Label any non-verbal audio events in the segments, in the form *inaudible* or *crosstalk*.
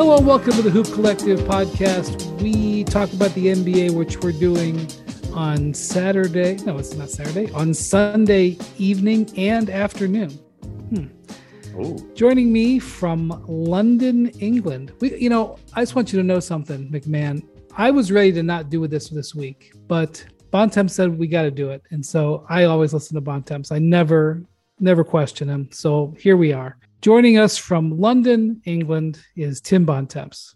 Hello, and welcome to the Hoop Collective podcast. We talk about the NBA, which we're doing on Saturday. No, it's not Saturday. On Sunday evening and afternoon. Hmm. Joining me from London, England. We, you know, I just want you to know something, MacMahon. I was ready to not do this this week, but Bontemps said we got to do it, and so I always listen to Bontemps. I never, never question him. So here we are. Joining us from London, England, is Tim Bontemps.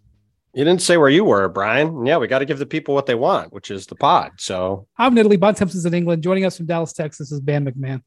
You didn't say where you were, Brian. Yeah, we got to give the people what they want, which is the pod. So I'm in Italy. Bontemps is in England. Joining us from Dallas, Texas, is Ban MacMahon.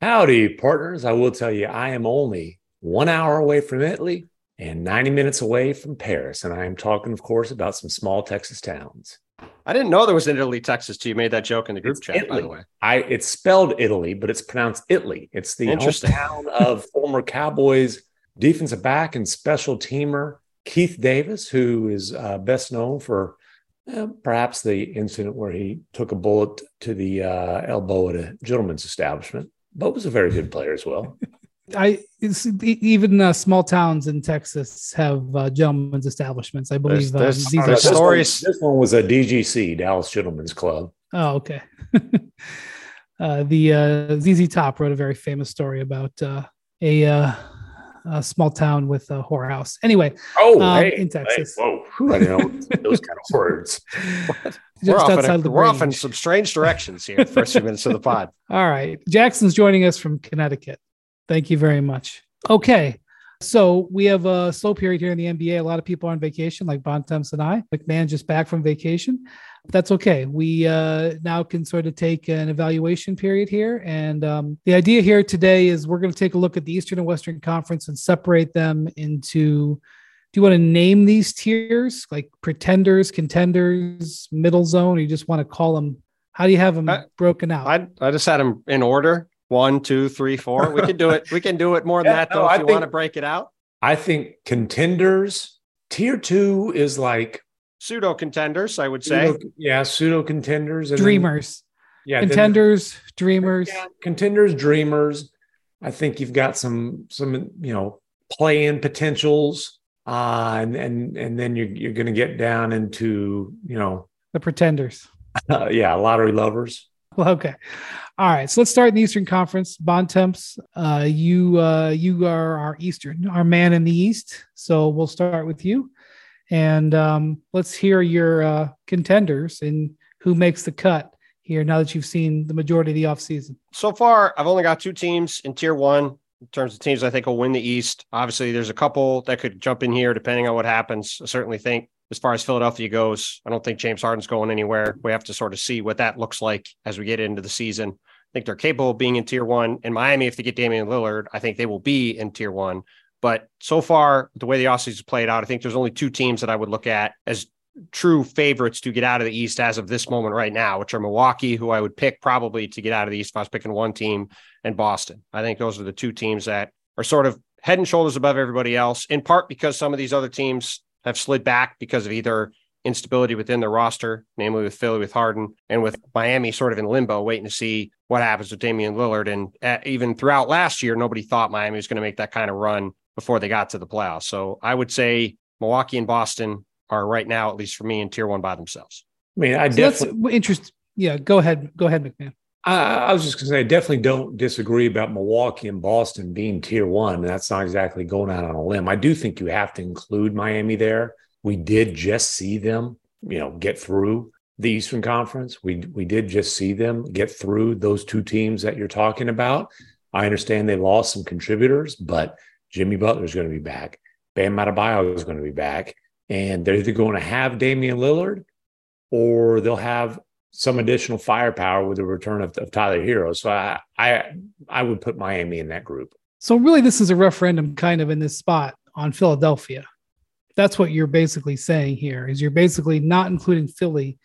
Howdy, partners. I will tell you, I am only one hour away from Italy and 90 minutes away from Paris. And I am talking, of course, about some small Texas towns. I didn't know there was an Italy, Texas too. You made that joke in the group It's chat, by the way. I it's spelled Italy, but it's pronounced Italy. It's the hometown of *laughs* former Cowboys defensive back and special teamer Keith Davis, who is uh, best known for uh, perhaps the incident where he took a bullet to the uh, elbow at a gentleman's establishment, but was a very good player as well. *laughs* I it's, even uh, small towns in Texas have uh, gentlemen's establishments. I believe There's- um, there's- these uh, are this, one, stories- this one was a DGC, Dallas Gentlemen's Club. Oh, okay. *laughs* uh, the uh, ZZ Top wrote a very famous story about uh, a, uh, a small town with a whorehouse. Anyway, Oh, Um, hey, in Texas. Hey, whoa, I know those kind of words. *laughs* We're just off, in, outside a- of the we're off in some strange directions here. First few minutes of the pod. *laughs* All right. Jackson's joining us from Connecticut. Thank you very much. Okay. So we have a slow period here in the NBA. A lot of people are on vacation, like Bontemps and I. MacMahon just back from vacation. That's okay. We uh, now can sort of take an evaluation period here. And um, the idea here today is we're going to take a look at the Eastern and Western Conference and separate them into. Do you want to name these tiers like pretenders, contenders, middle zone, or you just want to call them? How do you have them I- broken out? I, I just had them in order. One, two, three, four. We can do it. We can do it more than *laughs* Yeah, that, no, though, I if you think- want to break it out. I think contenders tier two is like Pseudo contenders, I would say. pseudo, yeah, pseudo contenders, and then- dreamers, yeah, then- contenders, dreamers. yeah, contenders, dreamers. I think you've got some some you know play-in potentials, uh, and and and then you're you're going to get down into you know the pretenders. uh, *laughs* yeah lottery lovers. *laughs* Well, okay. All right. So let's start in the Eastern Conference. Bontemps, uh, you uh, you are our Eastern, our man in the East. So we'll start with you, and um, let's hear your uh, contenders and who makes the cut here. Now that you've seen the majority of the offseason. so far, I've only got two teams in tier one in terms of teams I think will win the East. Obviously, there's a couple that could jump in here depending on what happens. I certainly think as far as Philadelphia goes, I don't think James Harden's going anywhere. We have to sort of see what that looks like as we get into the season. I think they're capable of being in tier one. In Miami, if they get Damian Lillard, I think they will be in tier one. But so far, the way the offseason played out, I think there's only two teams that I would look at as true favorites to get out of the East as of this moment right now, which are Milwaukee, who I would pick probably to get out of the East if I was picking one team, and Boston. I think those are the two teams that are sort of head and shoulders above everybody else, in part because some of these other teams have slid back because of either instability within the roster, namely with Philly, with Harden, and with Miami sort of in limbo, waiting to see what happens with Damian Lillard. And uh, even throughout last year, nobody thought Miami was going to make that kind of run before they got to the playoffs. So I would say Milwaukee and Boston are right now, at least for me, in tier one by themselves. I mean, I So that's definitely. interest. Yeah, go ahead. Go ahead, MacMahon. I, I was just going to say, I definitely don't disagree about Milwaukee and Boston being tier one. That's not exactly going out on a limb. I do think you have to include Miami there. We did just see them, you know, get through the Eastern Conference. We we did just see them get through those two teams that you're talking about. I understand they lost some contributors, but Jimmy Butler is going to be back. Bam Adebayo is going to be back, and they're either going to have Damian Lillard or they'll have some additional firepower with the return of, of Tyler Herro. So I, I I would put Miami in that group. So really, this is a referendum kind of in this spot on Philadelphia. That's what you're basically saying here is you're basically not including Philly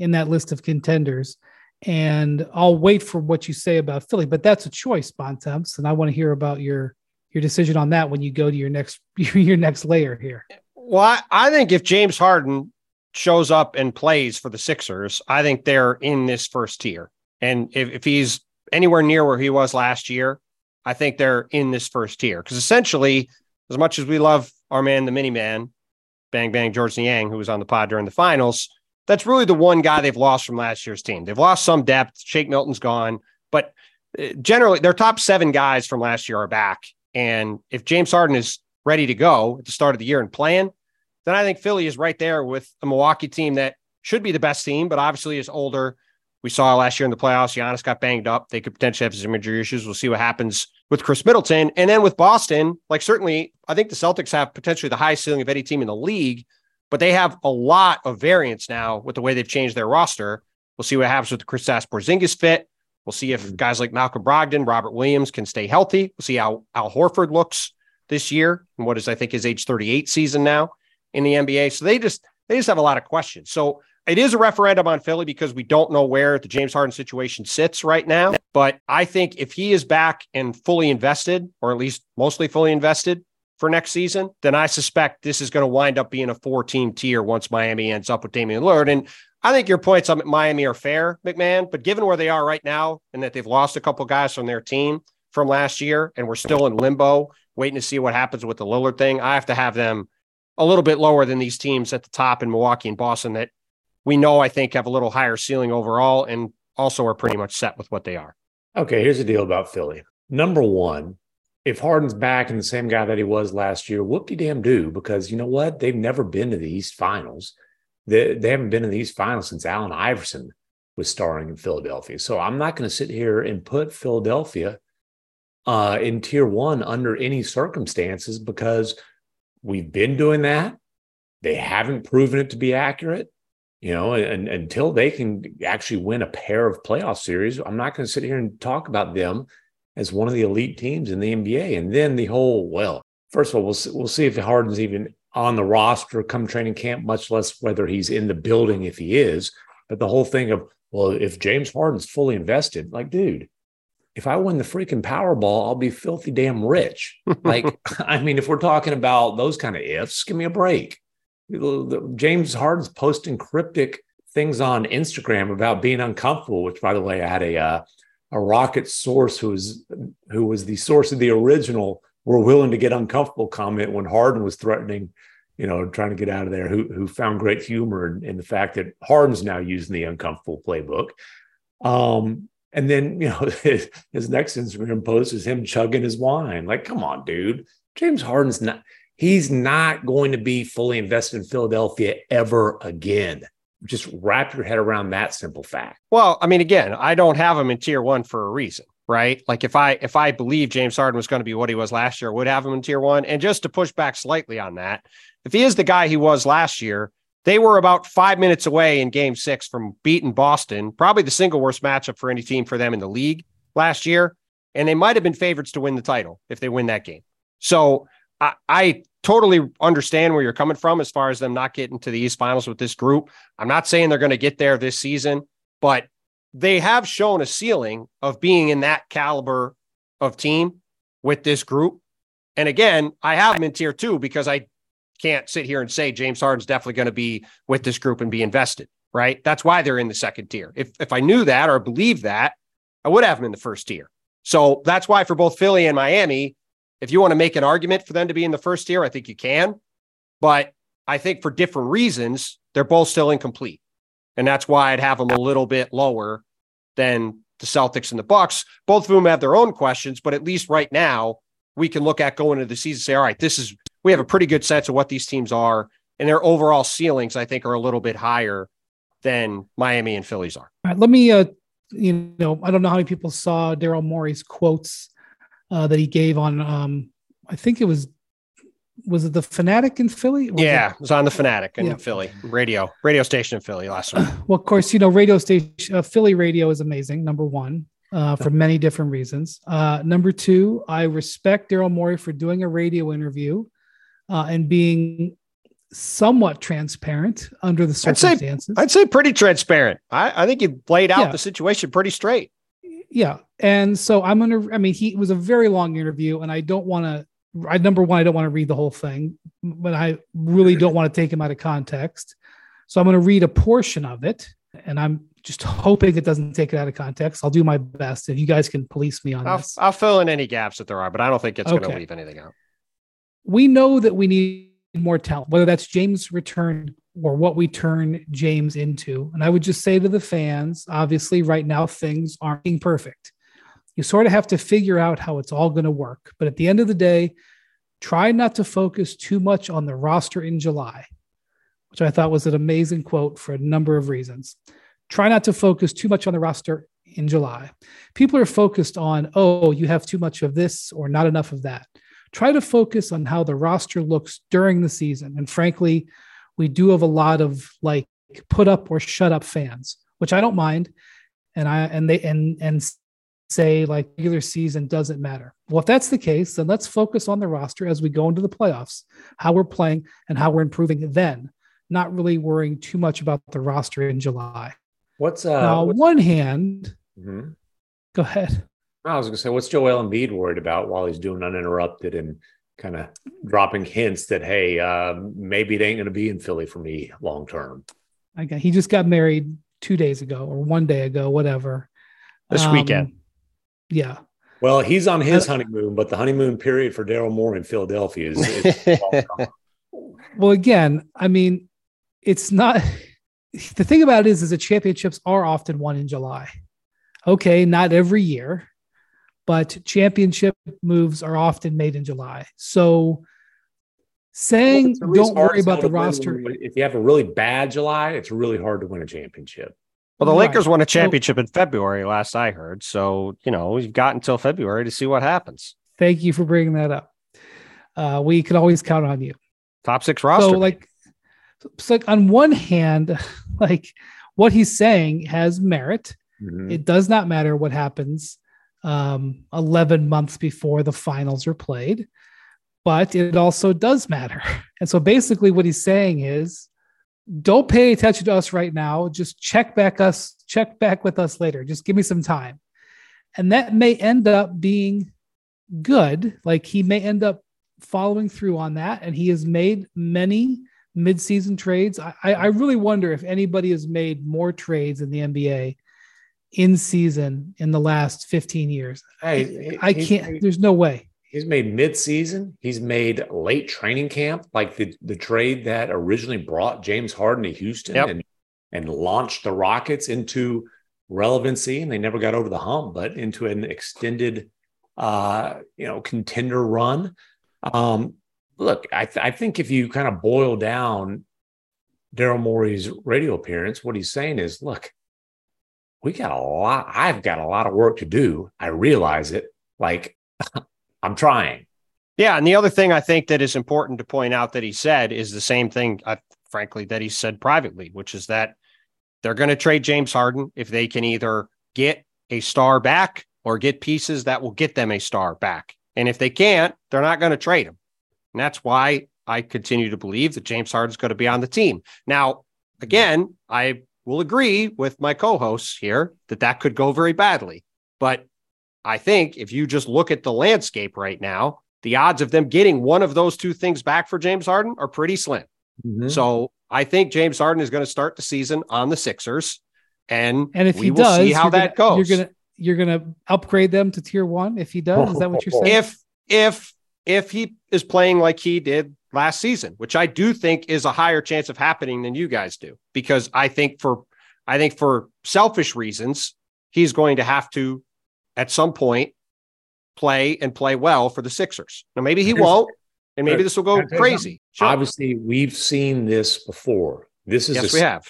in that list of contenders. And I'll wait for what you say about Philly, but that's a choice, Bontemps, and I want to hear about your your decision on that when you go to your next *laughs* your next layer here. Well, I, I think if James Harden shows up and plays for the Sixers, I think they're in this first tier. And if, if he's anywhere near where he was last year, I think they're in this first tier. Because essentially, as much as we love our man, the mini man, Bang Bang Georges Niang, who was on the pod during the finals. That's really the one guy they've lost from last year's team. They've lost some depth. Shake Milton's gone, but uh, generally their top seven guys from last year are back. And if James Harden is ready to go at the start of the year and playing, then I think Philly is right there with a Milwaukee team that should be the best team, but obviously is older. We saw last year in the playoffs, Giannis got banged up. They could potentially have some injury issues. We'll see what happens with Khris Middleton. And then with Boston, like certainly, I think the Celtics have potentially the highest ceiling of any team in the league, but they have a lot of variance now with the way they've changed their roster. We'll see what happens with the Kristaps Porzingis fit. We'll see if mm-hmm. guys like Malcolm Brogdon, Robert Williams can stay healthy. We'll see how Al Horford looks this year and what is, I think, his age 38 season now in the NBA. So they just they just have a lot of questions. So it is a referendum on Philly because we don't know where the James Harden situation sits right now. But I think if he is back and fully invested, or at least mostly fully invested for next season, then I suspect this is going to wind up being a four team tier once Miami ends up with Damian Lillard. And I think your points on Miami are fair, MacMahon, But given where they are right now and that they've lost a couple guys from their team from last year and we're still in limbo, waiting to see what happens with the Lillard thing, I have to have them a little bit lower than these teams at the top in Milwaukee and Boston that we know, I think, have a little higher ceiling overall and also are pretty much set with what they are. Okay, here's the deal about Philly. Number one, if Harden's back and the same guy that he was last year, whoop de damn do, because you know what? They've never been to the East Finals. They, they haven't been in the East Finals since Allen Iverson was starring in Philadelphia. So I'm not going to sit here and put Philadelphia uh, in tier one under any circumstances because we've been doing that. They haven't proven it to be accurate you know, and, and, until they can actually win a pair of playoff series, I'm not going to sit here and talk about them as one of the elite teams in the NBA. And then the whole, well, first of all, we'll see, we'll see if Harden's even on the roster come training camp, much less whether he's in the building if he is. But the whole thing of, well, if James Harden's fully invested, like, dude, if I win the freaking Powerball, I'll be filthy damn rich. like, *laughs* *laughs* I mean, if we're talking about those kind of ifs, give me a break. James Harden's posting cryptic things on Instagram about being uncomfortable. Which, by the way, I had a uh, a rocket source who was who was the source of the original "We're willing to get uncomfortable" comment when Harden was threatening, you know, trying to get out of there. Who who found great humor in, in the fact that Harden's now using the uncomfortable playbook. Um, and then *laughs* you know his, his next Instagram post is him chugging his wine. Like, come on, dude. James Harden's not he's not going to be fully invested in Philadelphia ever again. Just wrap your head around that simple fact. Well, I mean, again, I don't have him in tier one for a reason, right? Like if I if I believe James Harden was going to be what he was last year, I would have him in tier one. And just to push back slightly on that, if he is the guy he was last year, they were about five minutes away in game six from beating Boston, probably the single worst matchup for any team for them in the league last year. And they might have been favorites to win the title if they win that game. So I, I totally understand where you're coming from as far as them not getting to the East Finals with this group. I'm not saying they're going to get there this season, but they have shown a ceiling of being in that caliber of team with this group. And again, I have them in tier two because I can't sit here and say James Harden's definitely going to be with this group and be invested, right? That's why they're in the second tier. If if I knew that or believed that, I would have them in the first tier. So that's why for both Philly and Miami, if you want to make an argument for them to be in the first tier, I think you can. But I think for different reasons, they're both still incomplete. And that's why I'd have them a little bit lower than the Celtics and the Bucks. Both of them have their own questions, but at least right now, we can look at going into the season and say, all right, this is we have a pretty good sense of what these teams are, and their overall ceilings, I think, are a little bit higher than Miami and Phillies are. All right, let me uh you know, I don't know how many people saw Daryl Morey's quotes uh, that he gave on um, I think it was was it the Fanatic in Philly? yeah, it? it? was on the Fanatic in yeah. Philly radio radio station in Philly last week. *clears throat* well, of course, you know radio station uh, Philly radio is amazing. Number one. Uh, for many different reasons. Uh, number two, I respect Daryl Morey for doing a radio interview uh, and being somewhat transparent under the circumstances. I'd say, I'd say pretty transparent. I, I think you laid out yeah. the situation pretty straight yeah and so i'm gonna i mean he was a very long interview and i don't want to i number one i don't want to read the whole thing but i really don't want to take him out of context so i'm going to read a portion of it and i'm just hoping it doesn't take it out of context i'll do my best if you guys can police me on I'll, this i'll fill in any gaps that there are but i don't think it's okay. going to leave anything out we know that we need more talent, whether that's James return or what we turn James into. And I would just say to the fans, obviously, right now things aren't being perfect. You sort of have to figure out how it's all going to work. But at the end of the day, try not to focus too much on the roster in July, which I thought was an amazing quote for a number of reasons. Try not to focus too much on the roster in July. People are focused on, oh, you have too much of this or not enough of that. Try to focus on how the roster looks during the season. And frankly, we do have a lot of like put up or shut up fans, which I don't mind. And I and they and and say like regular season doesn't matter. Well, if that's the case, then let's focus on the roster as we go into the playoffs, how we're playing and how we're improving then, not really worrying too much about the roster in July. What's uh now, what's, on one hand, mm-hmm. go ahead. I was gonna say, what's Joel Embiid worried about while he's doing uninterrupted and kind of dropping hints that hey, uh, maybe it ain't going to be in Philly for me long term. Okay, he just got married two days ago or one day ago, whatever. This um, weekend. Yeah. Well, he's on his honeymoon, but the honeymoon period for Daryl Morey in Philadelphia is. is *laughs* well, again, I mean, it's not. *laughs* The thing about it is, is the championships are often won in July. Okay, not every year, but championship moves are often made in July. So saying well, don't worry about the roster. If you have a really bad July, it's really hard to win a championship. Well, the right. Lakers won a championship so, in February, last I heard. So, you know, you've got until February to see what happens. Thank you for bringing that up. Uh, we can always count on you. Top six roster. So, like, so like on one hand, *laughs* like what he's saying has merit. Mm-hmm. It does not matter what happens um, 11 months before the finals are played, but it also does matter. *laughs* And so basically, what he's saying is don't pay attention to us right now. Just check back us, check back with us later. Just give me some time. And that may end up being good. Like he may end up following through on that. And he has made many midseason trades. I, I really wonder if anybody has made more trades in the NBA in season in the last 15 years. Hey, I can't, made, there's no way. He's made mid-season. He's made late training camp, like the, the trade that originally brought James Harden to Houston yep. and, and launched the Rockets into relevancy. And they never got over the hump, but into an extended, uh, you know, contender run. Um, look, I, th- I think if you kind of boil down Daryl Morey's radio appearance, what he's saying is, look, we got a lot. I've got a lot of work to do. I realize it. Like *laughs* I'm trying. Yeah. And the other thing I think that is important to point out that he said is the same thing, uh, frankly, that he said privately, which is that they're going to trade James Harden if they can either get a star back or get pieces that will get them a star back. And if they can't, they're not going to trade him. And that's why I continue to believe that James Harden's going to be on the team. Now, again, I will agree with my co-hosts here that that could go very badly. But I think if you just look at the landscape right now, the odds of them getting one of those two things back for James Harden are pretty slim. Mm-hmm. So I think James Harden is going to start the season on the Sixers, and and if he does, see how that gonna, goes. You're gonna you're gonna upgrade them to tier one if he does. Is that what you're *laughs* saying? If if if he is playing like he did last season, which I do think is a higher chance of happening than you guys do, because I think for I think for selfish reasons, he's going to have to at some point play and play well for the Sixers. Now maybe he won't, and maybe this will go crazy. Sure. Obviously, we've seen this before. This is yes, a, we have.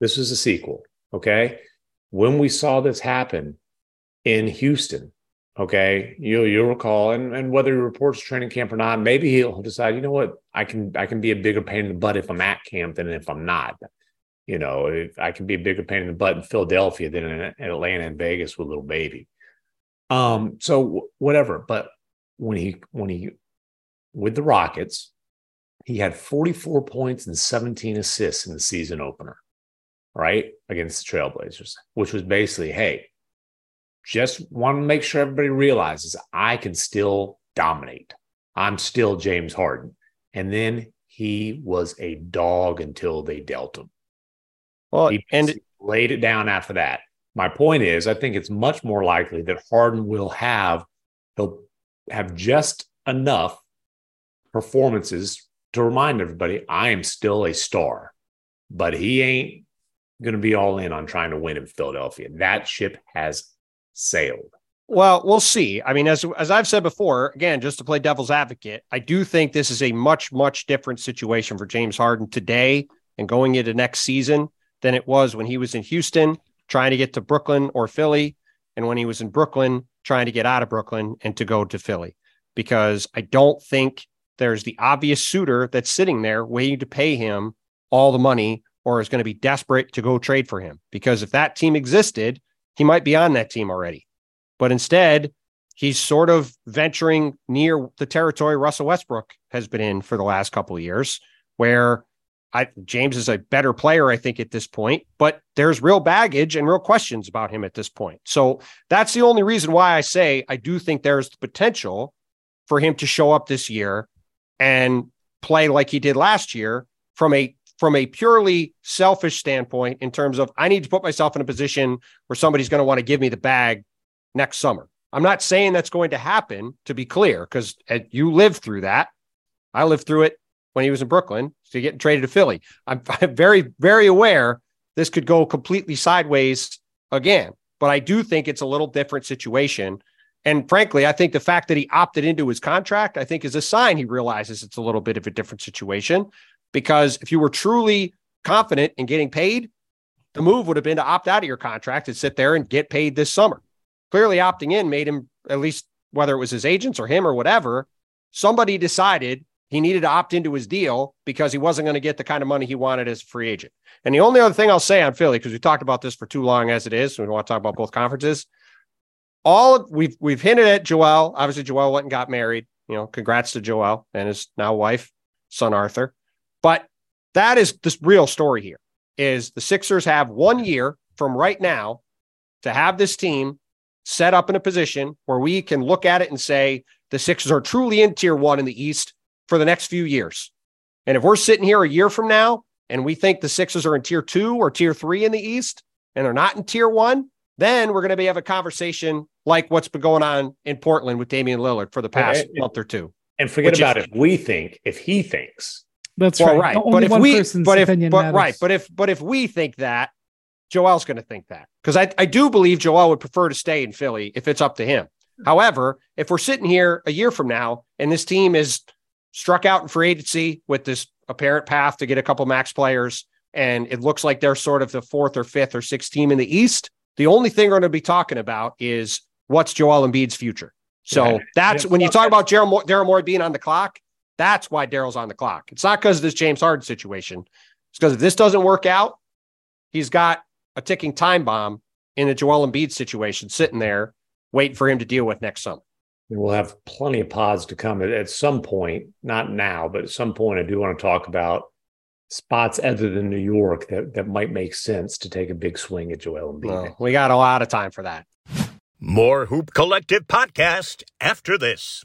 This is a sequel. Okay. When we saw this happen in Houston, Okay, you'll you'll recall, and, and whether he reports training camp or not, maybe he'll decide. You know what? I can I can be a bigger pain in the butt if I'm at camp than if I'm not. You know, I can be a bigger pain in the butt in Philadelphia than in, in Atlanta and Vegas with little baby. Um, so whatever. But when he when he with the Rockets, he had 44 points and 17 assists in the season opener, right against the Trailblazers, which was basically, hey, just want to make sure everybody realizes I can still dominate. I'm still James Harden. And then he was a dog until they dealt him. Well, he and laid it down after that. My point is, I think it's much more likely that Harden will have he'll have just enough performances to remind everybody, I am still a star, but he ain't going to be all in on trying to win in Philadelphia. That ship has sailed. Well, we'll see. I mean, as as I've said before, again, just to play devil's advocate, I do think this is a much much different situation for James Harden today and going into next season than it was when he was in Houston trying to get to Brooklyn or Philly, and when he was in Brooklyn trying to get out of Brooklyn and to go to Philly. Because I don't think there's the obvious suitor that's sitting there waiting to pay him all the money or is going to be desperate to go trade for him. Because if that team existed, he might be on that team already. But instead, he's sort of venturing near the territory Russell Westbrook has been in for the last couple of years, where I, James is a better player, I think, at this point, but there's real baggage and real questions about him at this point. So that's the only reason why I say I do think there's the potential for him to show up this year and play like he did last year from a from a purely selfish standpoint in terms of I need to put myself in a position where somebody's going to want to give me the bag next summer. I'm not saying that's going to happen to be clear because you lived through that. I lived through it when he was in Brooklyn. So get traded to Philly. I'm, *laughs* I'm very, very aware this could go completely sideways again, but I do think it's a little different situation. And frankly, I think the fact that he opted into his contract, I think is a sign he realizes it's a little bit of a different situation. Because if you were truly confident in getting paid, the move would have been to opt out of your contract and sit there and get paid this summer. Clearly, opting in made him, at least whether it was his agents or him or whatever, somebody decided he needed to opt into his deal because he wasn't going to get the kind of money he wanted as a free agent. And the only other thing I'll say on Philly, because we talked about this for too long as it is, so we want to talk about both conferences. All we've we've hinted at Joel. Obviously, Joel went and got married. You know, congrats to Joel and his now wife, son Arthur. But that is the real story here. Is the Sixers have one year from right now to have this team set up in a position where we can look at it and say the Sixers are truly in tier one in the East for the next few years. And if we're sitting here a year from now and we think the Sixers are in tier two or tier three in the East and they're not in tier one, then we're going to be have a conversation like what's been going on in Portland with Damian Lillard for the past and, month or two. And forget about is, if we think, if he thinks. That's well, right. right. But if we, but if, but, right. But if, but if we think that, Joel's going to think that because I, I do believe Joel would prefer to stay in Philly if it's up to him. However, if we're sitting here a year from now and this team is struck out in free agency with this apparent path to get a couple max players. And it looks like they're sort of the fourth or fifth or sixth team in the East. The only thing we're going to be talking about is what's Joel Embiid's future. So yeah. that's yeah. when you talk about Daryl Daryl Morey being on the clock. That's why Daryl's on the clock. It's not because of this James Harden situation. It's because if this doesn't work out, he's got a ticking time bomb in the Joel Embiid situation sitting there, waiting for him to deal with next summer. We'll have plenty of pods to come at, at some point, not now, but at some point, I do want to talk about spots other than New York that, that might make sense to take a big swing at Joel Embiid. Well, we got a lot of time for that. More Hoop Collective podcast after this.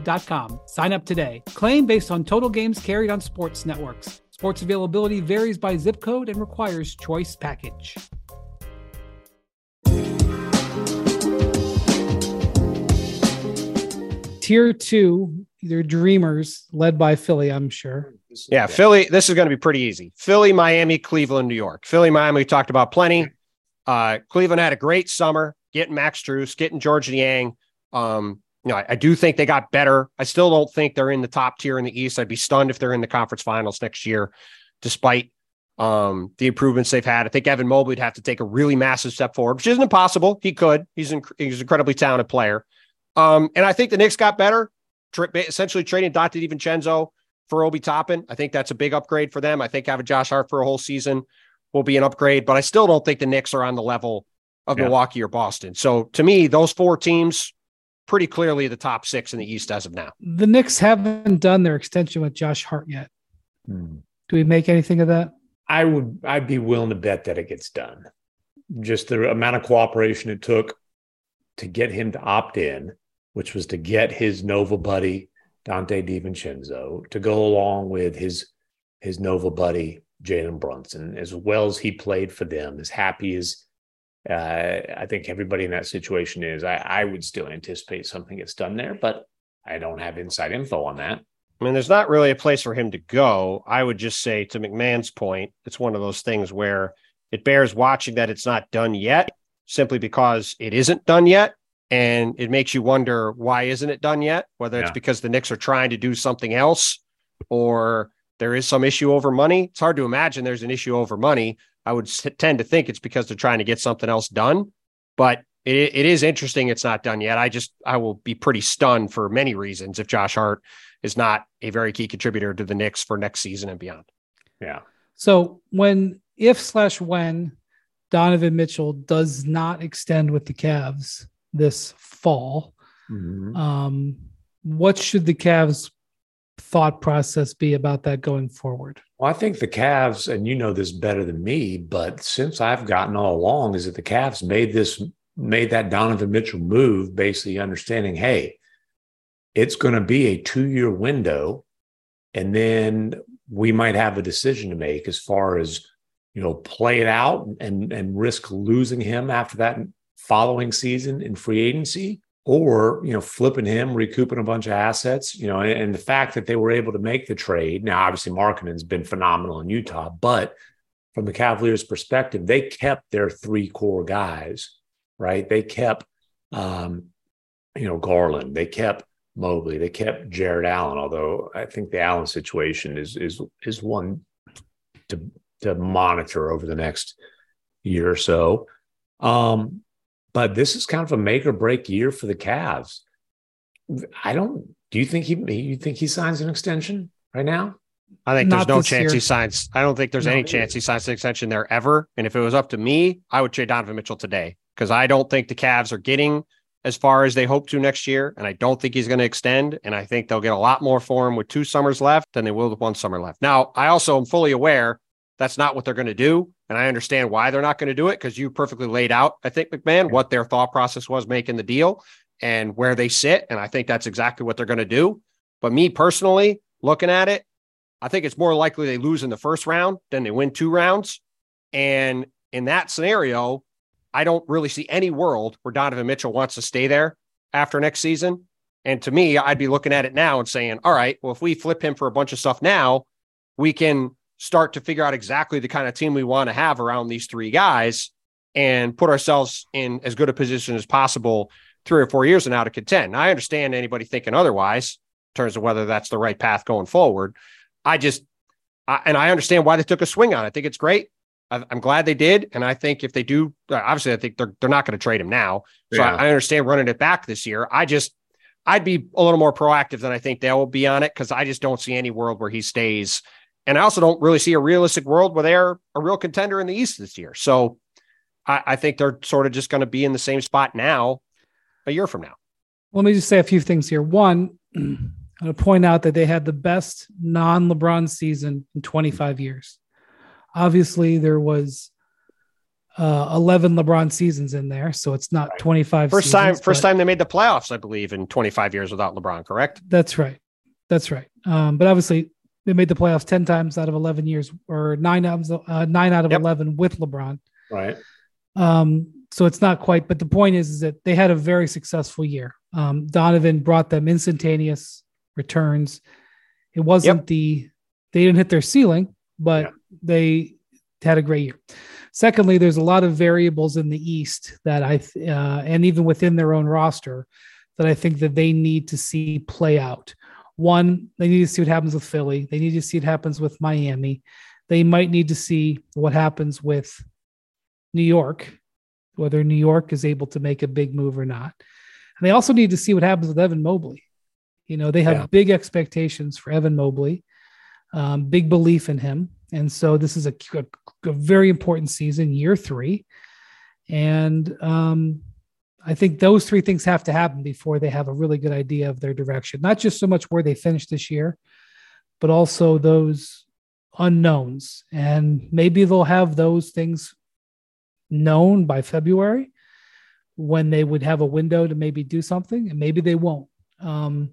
directv.com. Sign up today. Claim based on total games carried on sports networks. Sports availability varies by zip code and requires choice package. tier two, they're dreamers led by Philly, I'm sure. Yeah, Philly. This is going to be pretty easy. Philly, Miami, Cleveland, New York. Philly, Miami, we talked about plenty. Uh, Cleveland had a great summer getting Max Strus, getting Georges Niang. Um, you know, I, I, do think they got better. I still don't think they're in the top tier in the East. I'd be stunned if they're in the conference finals next year, despite um, the improvements they've had. I think Evan Mobley would have to take a really massive step forward, which isn't impossible. He could. He's inc- he's an incredibly talented player. Um, and I think the Knicks got better, tra- essentially trading Donte DiVincenzo for Obi Toppin. I think that's a big upgrade for them. I think having Josh Hart for a whole season will be an upgrade, but I still don't think the Knicks are on the level of yeah. Milwaukee or Boston. So to me, those four teams pretty clearly the top six in the East as of now. The Knicks haven't done their extension with Josh Hart yet. Hmm. Do we make anything of that? I would I'd be willing to bet that it gets done. Just the amount of cooperation it took to get him to opt in, which was to get his Nova buddy Donte DiVincenzo to go along with his his Nova buddy Jalen Brunson, as well as he played for them, as happy as uh, I think everybody in that situation is. I, I would still anticipate something gets done there, but I don't have inside info on that. I mean, there's not really a place for him to go. I would just say, to MacMahon's point, it's one of those things where it bears watching that it's not done yet, simply because it isn't done yet. And it makes you wonder why isn't it done yet? Whether it's yeah. because the Knicks are trying to do something else or there is some issue over money. It's hard to imagine there's an issue over money. I would tend to think it's because they're trying to get something else done. But it, it is interesting it's not done yet. I just I will be pretty stunned for many reasons if Josh Hart is not a very key contributor to the Knicks for next season and beyond. Yeah. So when if slash when Donovan Mitchell does not extend with the Cavs this fall, mm-hmm. um, what should the Cavs thought process be about that going forward? Well, I think the Cavs, and you know this better than me, but since I've gotten all along, is that the Cavs made this made that Donovan Mitchell move, basically understanding, hey, it's going to be a two year window. And then we might have a decision to make as far as, you know, play it out and, and risk losing him after that following season in free agency or, you know, flipping him, recouping a bunch of assets, you know, and, and the fact that they were able to make the trade. Now, obviously, Markkanen's been phenomenal in Utah, but from the Cavaliers' perspective, they kept their three core guys, right? They kept, um, you know, Garland. They kept Mobley. They kept Jarrett Allen, although I think the Allen situation is is is one to to monitor over the next year or so. Um, but this is kind of a make or break year for the Cavs. I don't. Do you think he? You think he signs an extension right now? I think Not there's no chance year. he signs. I don't think there's no, any chance he signs an extension there ever. And if it was up to me, I would trade Donovan Mitchell today because I don't think the Cavs are getting as far as they hope to next year. And I don't think he's going to extend. And I think they'll get a lot more for him with two summers left than they will with one summer left. Now, I also am fully aware that's not what they're going to do. And I understand why they're not going to do it because you perfectly laid out, I think, MacMahon, what their thought process was making the deal and where they sit. And I think that's exactly what they're going to do. But me personally, looking at it, I think it's more likely they lose in the first round than they win two rounds. And in that scenario, I don't really see any world where Donovan Mitchell wants to stay there after next season. And to me, I'd be looking at it now and saying, all right, well, if we flip him for a bunch of stuff now, we can start to figure out exactly the kind of team we want to have around these three guys and put ourselves in as good a position as possible three or four years and now to contend. Now, I understand anybody thinking otherwise in terms of whether that's the right path going forward. I just, I, and I understand why they took a swing on it. I think it's great. I'm glad they did, and I think if they do, uh, obviously, I think they're they're not going to trade him now. So yeah. I, I, understand running it back this year. I just, I'd be a little more proactive than I think they will be on it because I just don't see any world where he stays, and I also don't really see a realistic world where they're a real contender in the East this year. So I, I think they're sort of just going to be in the same spot now, a year from now. Let me just say a few things here. One. *clears throat* I'm going to point out that they had the best non LeBron season in 25 years. Obviously, there was uh, 11 LeBron seasons in there, so it's not 25. First seasons, time, first time they made the playoffs, I believe, in 25 years without LeBron. Correct? That's right. That's right. Um, but obviously, they made the playoffs 10 times out of 11 years, or nine out of uh, nine out of yep. 11 with LeBron. Right. Um, so it's not quite. But the point is, is that they had a very successful year. Um, Donovan brought them instantaneous returns. It wasn't yep. the they didn't hit their ceiling, but yeah. they had a great year. Secondly, there's a lot of variables in the East that I, uh, and even within their own roster, that I think that they need to see play out. One, they need to see what happens with Philly. They need to see what happens with Miami. They might need to see what happens with New York, whether New York is able to make a big move or not. And they also need to see what happens with Evan Mobley. You know, they have Yeah. big expectations for Evan Mobley, um, big belief in him. And so this is a, a, a very important season, year three. And um, I think those three things have to happen before they have a really good idea of their direction, not just so much where they finish this year, but also those unknowns. And maybe they'll have those things known by February when they would have a window to maybe do something, and maybe they won't. Um,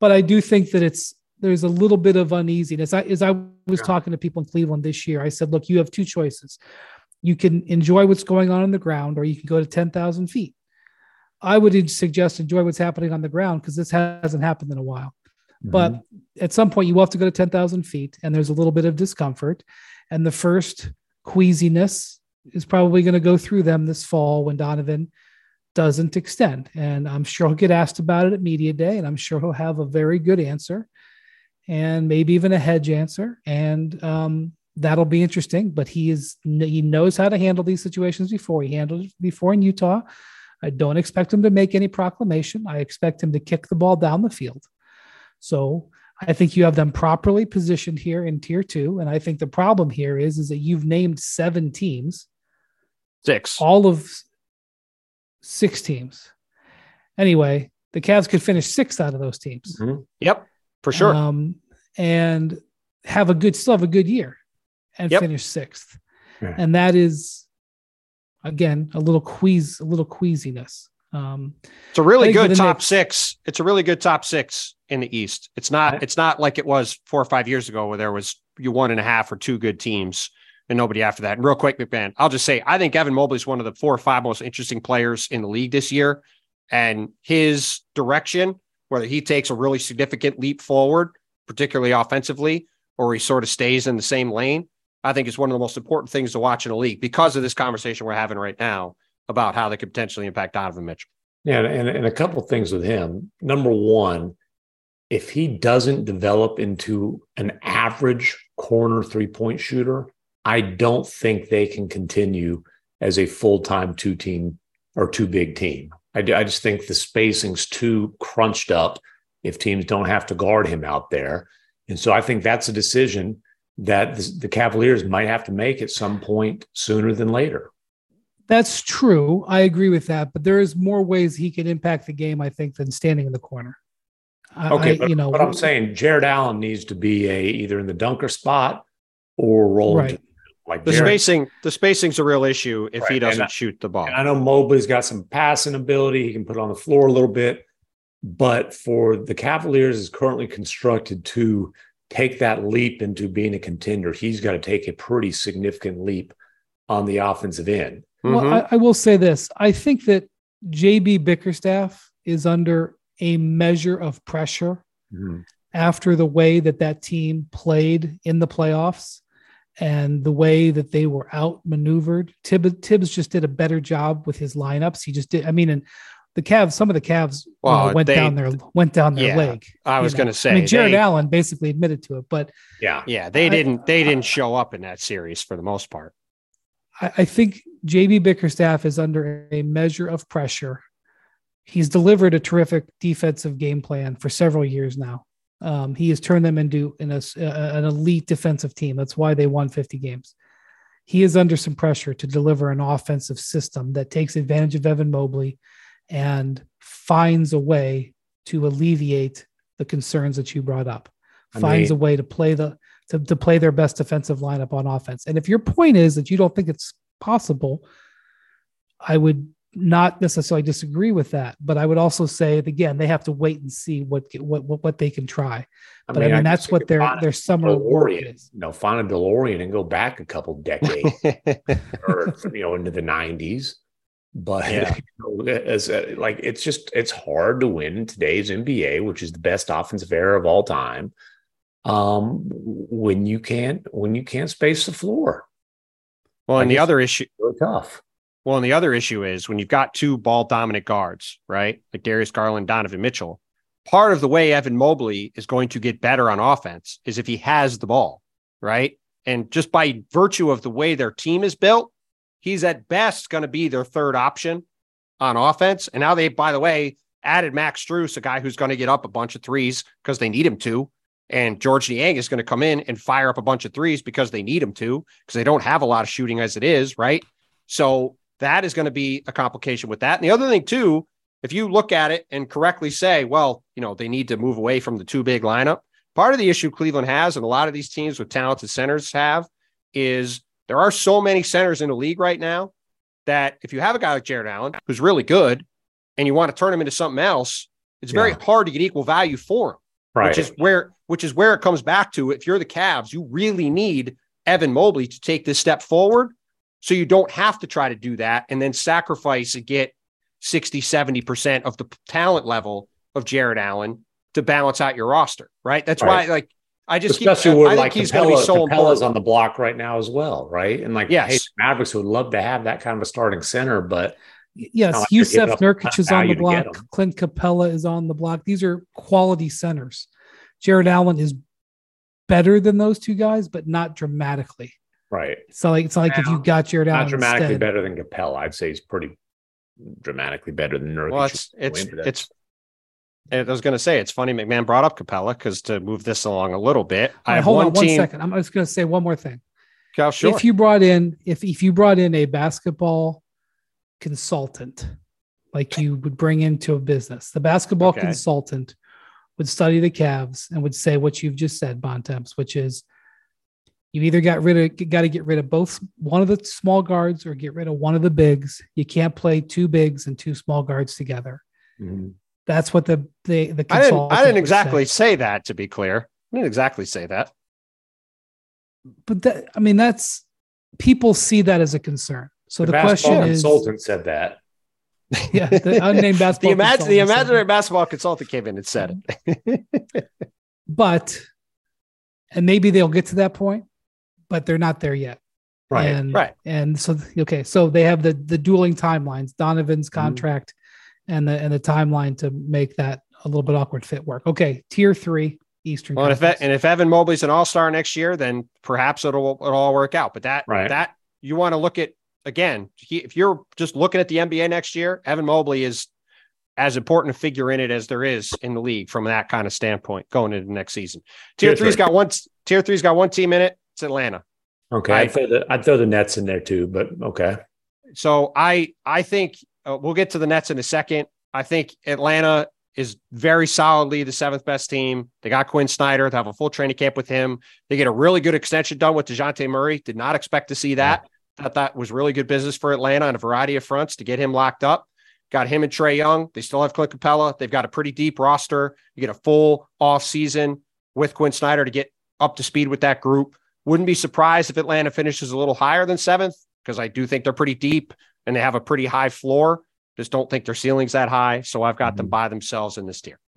but I do think that it's there's a little bit of uneasiness. I, as I was Yeah. talking to people in Cleveland this year, I said, look, you have two choices. You can enjoy what's going on on the ground, or you can go to 10,000 feet. I would suggest enjoy what's happening on the ground because this hasn't happened in a while. But at some point, you will have to go to 10,000 feet, and there's a little bit of discomfort. And the first queasiness is probably going to go through them this fall when Donovan doesn't extend. And I'm sure he'll get asked about it at Media Day, and I'm sure he'll have a very good answer and maybe even a hedge answer. And um, that'll be interesting. But he is he knows how to handle these situations before. He handled it before in Utah. I don't expect him to make any proclamation. I expect him to kick the ball down the field. So I think you have them properly positioned here in tier two. And I think the problem here is, is that you've named seven teams, Six. all of six teams. Anyway, the Cavs could finish sixth out of those teams. Yep, for sure. Um, and have a good, still have a good year and Yep. finish sixth. Yeah. And that is, again, a little quease, a little queasiness. Um, It's a really Thank you for good top Knicks. six. It's a really good top six in the East. It's not. I- It's not like it was four or five years ago where there was you one and a half or two good teams and nobody after that. And real quick, MacMahon, I'll just say I think Evan Mobley is one of the four or five most interesting players in the league this year, and his direction, whether he takes a really significant leap forward, particularly offensively, or he sort of stays in the same lane, I think is one of the most important things to watch in a league because of this conversation we're having right now about how they could potentially impact Donovan Mitchell. Yeah, and, and a couple things with him. Number one, if he doesn't develop into an average corner three point shooter, I don't think they can continue as a full time two team or two big team. I, I just think the spacing's too crunched up if teams don't have to guard him out there. And so I think that's a decision that the, the Cavaliers might have to make at some point sooner than later. that's true. I agree with that. But there is more ways he can impact the game, I think, than standing in the corner. I- Okay, I- but, you know, but I'm saying Jarrett Allen needs to be a either in the dunker spot or roll Right. like The Jarrett. spacing, the spacing's a real issue if he doesn't I- shoot the ball. I know Mobley's got some passing ability; he can put it on the floor a little bit. But for the Cavaliers, is currently constructed to take that leap into being a contender. He's got to take a pretty significant leap on the offensive end. Mhm. Well, I, I will say this. I think that JB Bickerstaff is under a measure of pressure after the way that that team played in the playoffs and the way that they were outmaneuvered. Thibs, Thibs just did a better job with his lineups. He just did. I mean, and the Cavs, some of the Cavs you know, went they- down their went down their Yeah, leg. I was going to say, I mean, Jarrett they- Allen basically admitted to it, but Yeah, yeah, they I- didn't, they didn't show up in that series for the most part. I, I think JB Bickerstaff is under a measure of pressure. He's delivered a terrific defensive game plan for several years now. Um, he has turned them into in a, s- a- an elite defensive team. That's why they won 50 games. He is under some pressure to deliver an offensive system that takes advantage of Evan Mobley and finds a way to alleviate the concerns that you brought up. I Finds a way to play the to, to play their best defensive lineup on offense. And if your point is that you don't think it's possible, I would not necessarily disagree with that. But I would also say again, they have to wait and see what what what, what they can try. I But I mean, that's what their their summer work DeLorean, is. You know, find a DeLorean and go back a couple decades *laughs* or you know into the 90s. But Yeah. *laughs* you know, as a, like it's just it's hard to win in today's NBA, which is the best offensive era of all time. Um, when you can't when you can't space the floor, Well, and the other issue, really tough. well, and the other issue is when you've got two ball dominant guards, right? Like Darius Garland, Donovan Mitchell. Part of the way Evan Mobley is going to get better on offense is if he has the ball, right? And just by virtue of the way their team is built, he's at best going to be their third option on offense. And now they, by the way, added Max Strus, a guy who's going to get up a bunch of threes because they need him to. And Georges Niang is going to come in and fire up a bunch of threes because they need him to, because they don't have a lot of shooting as it is, right? So that is going to be a complication with that. And the other thing, too, if you look at it and correctly say, well, you know, they need to move away from the two big lineup, part of the issue Cleveland has, and a lot of these teams with talented centers have, is there are so many centers in the league right now that if you have a guy like Jarrett Allen, who's really good, and you want to turn him into something else, it's very Yeah. hard to get equal value for him Right. which is where which is where it comes back to if you're the Cavs, you really need Evan Mobley to take this step forward so you don't have to try to do that and then sacrifice and get 60 70% of the talent level of Jarrett Allen to balance out your roster, right? That's Right. why like I just Especially keep, where I think like he's going to Capela, be so Capela's important. on the block right now as well, right? And like, Yes. hey, Mavericks would love to have that kind of a starting center, but Yes, Not like Jusuf Nurkic is on the value to get block. Clint Capela is on the block. These are quality centers. Jarrett Allen is better than those two guys, but not dramatically. right, It's not like it's not like if you got Jarrett Allen not dramatically instead. better than Capela. I'd say he's pretty dramatically better than Nurkic. Well, it's it's it's I was going to say it's funny MacMahon brought up Capela because to move this along a little bit, I have hold one on one team. second. I'm just going to say one more thing. Oh, sure. If you brought in if if you brought in a basketball consultant, like you would bring into a business, the basketball Okay. consultant would study the Cavs and would say what you've just said, Bontemps, which is you either got rid of got to get rid of both one of the small guards or get rid of one of the bigs. You can't play two bigs and two small guards together. Mhm. That's what the the the I didn't I didn't exactly say. say that to be clear. I didn't exactly say that. But that I mean that's people see that as a concern. So the, basketball question is, the consultant said that. *laughs* yeah, the unnamed *laughs* the, basketball. imag- the consultant said imaginary basketball consultant came in and said it. *laughs* but and maybe they'll get to that point but they're not there yet Right. and, Right. and so okay so they have the the dueling timelines donovan's Mm-hmm. contract and the and the timeline to make that a little bit awkward fit work okay tier three eastern Well, and if, Conference. and if Evan Mobley's an all star next year, then perhaps it'll it'll all work out. But that Right. that you want to look at again. He, if you're just looking at the NBA next year, Evan Mobley is as important a figure in it as there is in the league from that kind of standpoint going into the next season. Tier Tier three's three. got one. Tier three's got one team in it. It's Atlanta. Okay. I- I'd throw, the, I'd throw the Nets in there too, but okay. So I I think uh, we'll get to the Nets in a second. I think Atlanta is very solidly the seventh best team. They got Quin Snyder. They have a full training camp with him. They get a really good extension done with Dejounte Murray. Did not expect to see that. Thought that was really good business for Atlanta on a variety of fronts to get him locked up. Got him and Trae Young. They still have Clint Capela. They've got a pretty deep roster. You get a full off season with Quin Snyder to get up to speed with that group. Wouldn't be surprised if Atlanta finishes a little higher than seventh because I do think they're pretty deep and they have a pretty high floor. Just don't think their ceiling's that high. So I've got them by themselves in this tier. *laughs*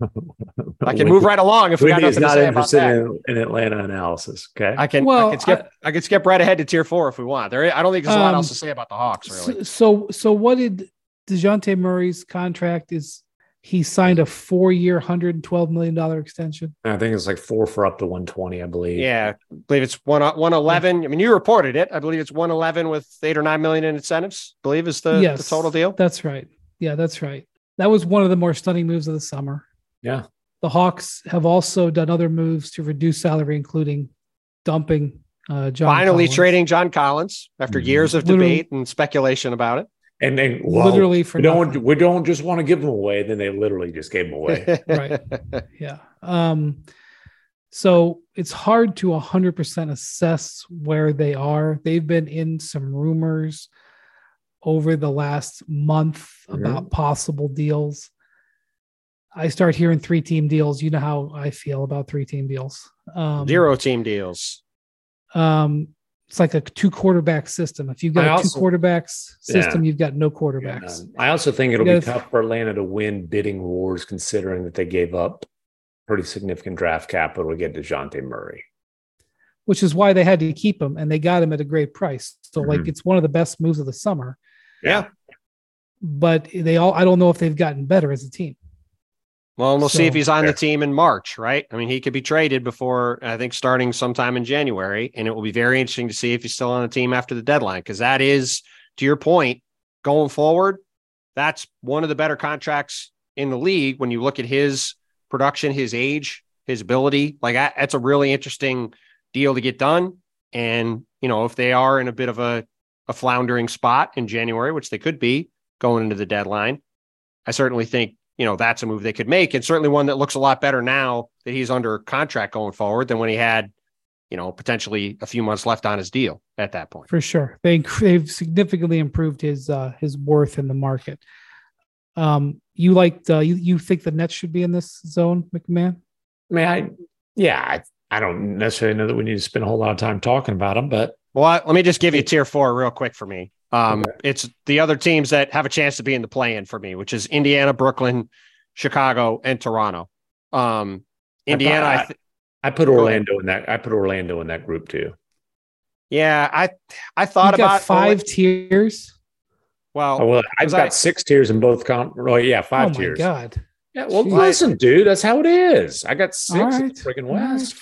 I can move right along if we got Wendy's nothing to not say about interested that. in, in Atlanta analysis. Okay. I can, Well, I can skip, I, can skip right ahead to tier four if we want. There, I don't think there's a lot Um, else to say about the Hawks. Really, so, so so what did dejounte murray's contract is he signed a four-year 112 million dollar extension I think it's like four for up to 120, I believe. yeah, I believe it's one one eleven. I mean, you reported it. I believe it's one eleven with eight or nine million in incentives. I believe is the, yes the total deal. that's right yeah that's right that was one of the more stunning moves of the summer Yeah. The Hawks have also done other moves to reduce salary, including dumping uh, John. Finally Collins. trading John Collins after Mhm. years of Literally- debate and speculation about it. And then well, literally for we don't we don't just want to give them away. Then they literally just gave them away. *laughs* Right. yeah. Um, so it's hard to 100% assess where they are. They've been in some rumors over the last month about possible deals. I start hearing three team deals. You know how I feel about three team deals. Um, Zero team deals. Um, it's like a two quarterback system. If you've got I a also- two quarterbacks Yeah. system, you've got no quarterbacks. Um, I also think it'll You be gotta- tough for Atlanta to win bidding wars, considering that they gave up pretty significant draft capital to get Dejounte Murray. which is why they had to keep him and they got him at a great price. So like Mhm. it's one of the best moves of the summer. Yeah. But they all I don't know if they've gotten better as a team. Well, we'll see if he's on the team in March, right? I mean, he could be traded before I think starting sometime in January, and it will be very interesting to see if he's still on the team after the deadline because that is, to your point, going forward, that's one of the better contracts in the league when you look at his production, his age, his ability. Like that- that's a really interesting deal to get done. And you know, if they are in a bit of a a floundering spot in January, which they could be going into the deadline, I certainly think you know that's a move they could make, and certainly one that looks a lot better now that he's under contract going forward than when he had, you know, potentially a few months left on his deal at that point. for sure. They they've significantly improved his uh, his worth in the market. Um, you liked uh, you you think the Nets should be in this zone, MacMahon? I mean, I yeah, I, I don't necessarily know that we need to spend a whole lot of time talking about them, but Well, I, let me just give you tier four real quick for me. Um, Okay. It's the other teams that have a chance to be in the play in for me, which is Indiana, Brooklyn, Chicago, and Toronto. Um, Indiana, I, I- th- I put Orlando in that. I put Orlando in that group too. yeah, I I thought You've got about five tiers. Well, Oh, well, I've got I- six tiers in both. Com- oh, yeah, five oh my tiers. god! Yeah, well, Jeez. listen, dude, that's how it is. I got six All in right. the freaking All right, West.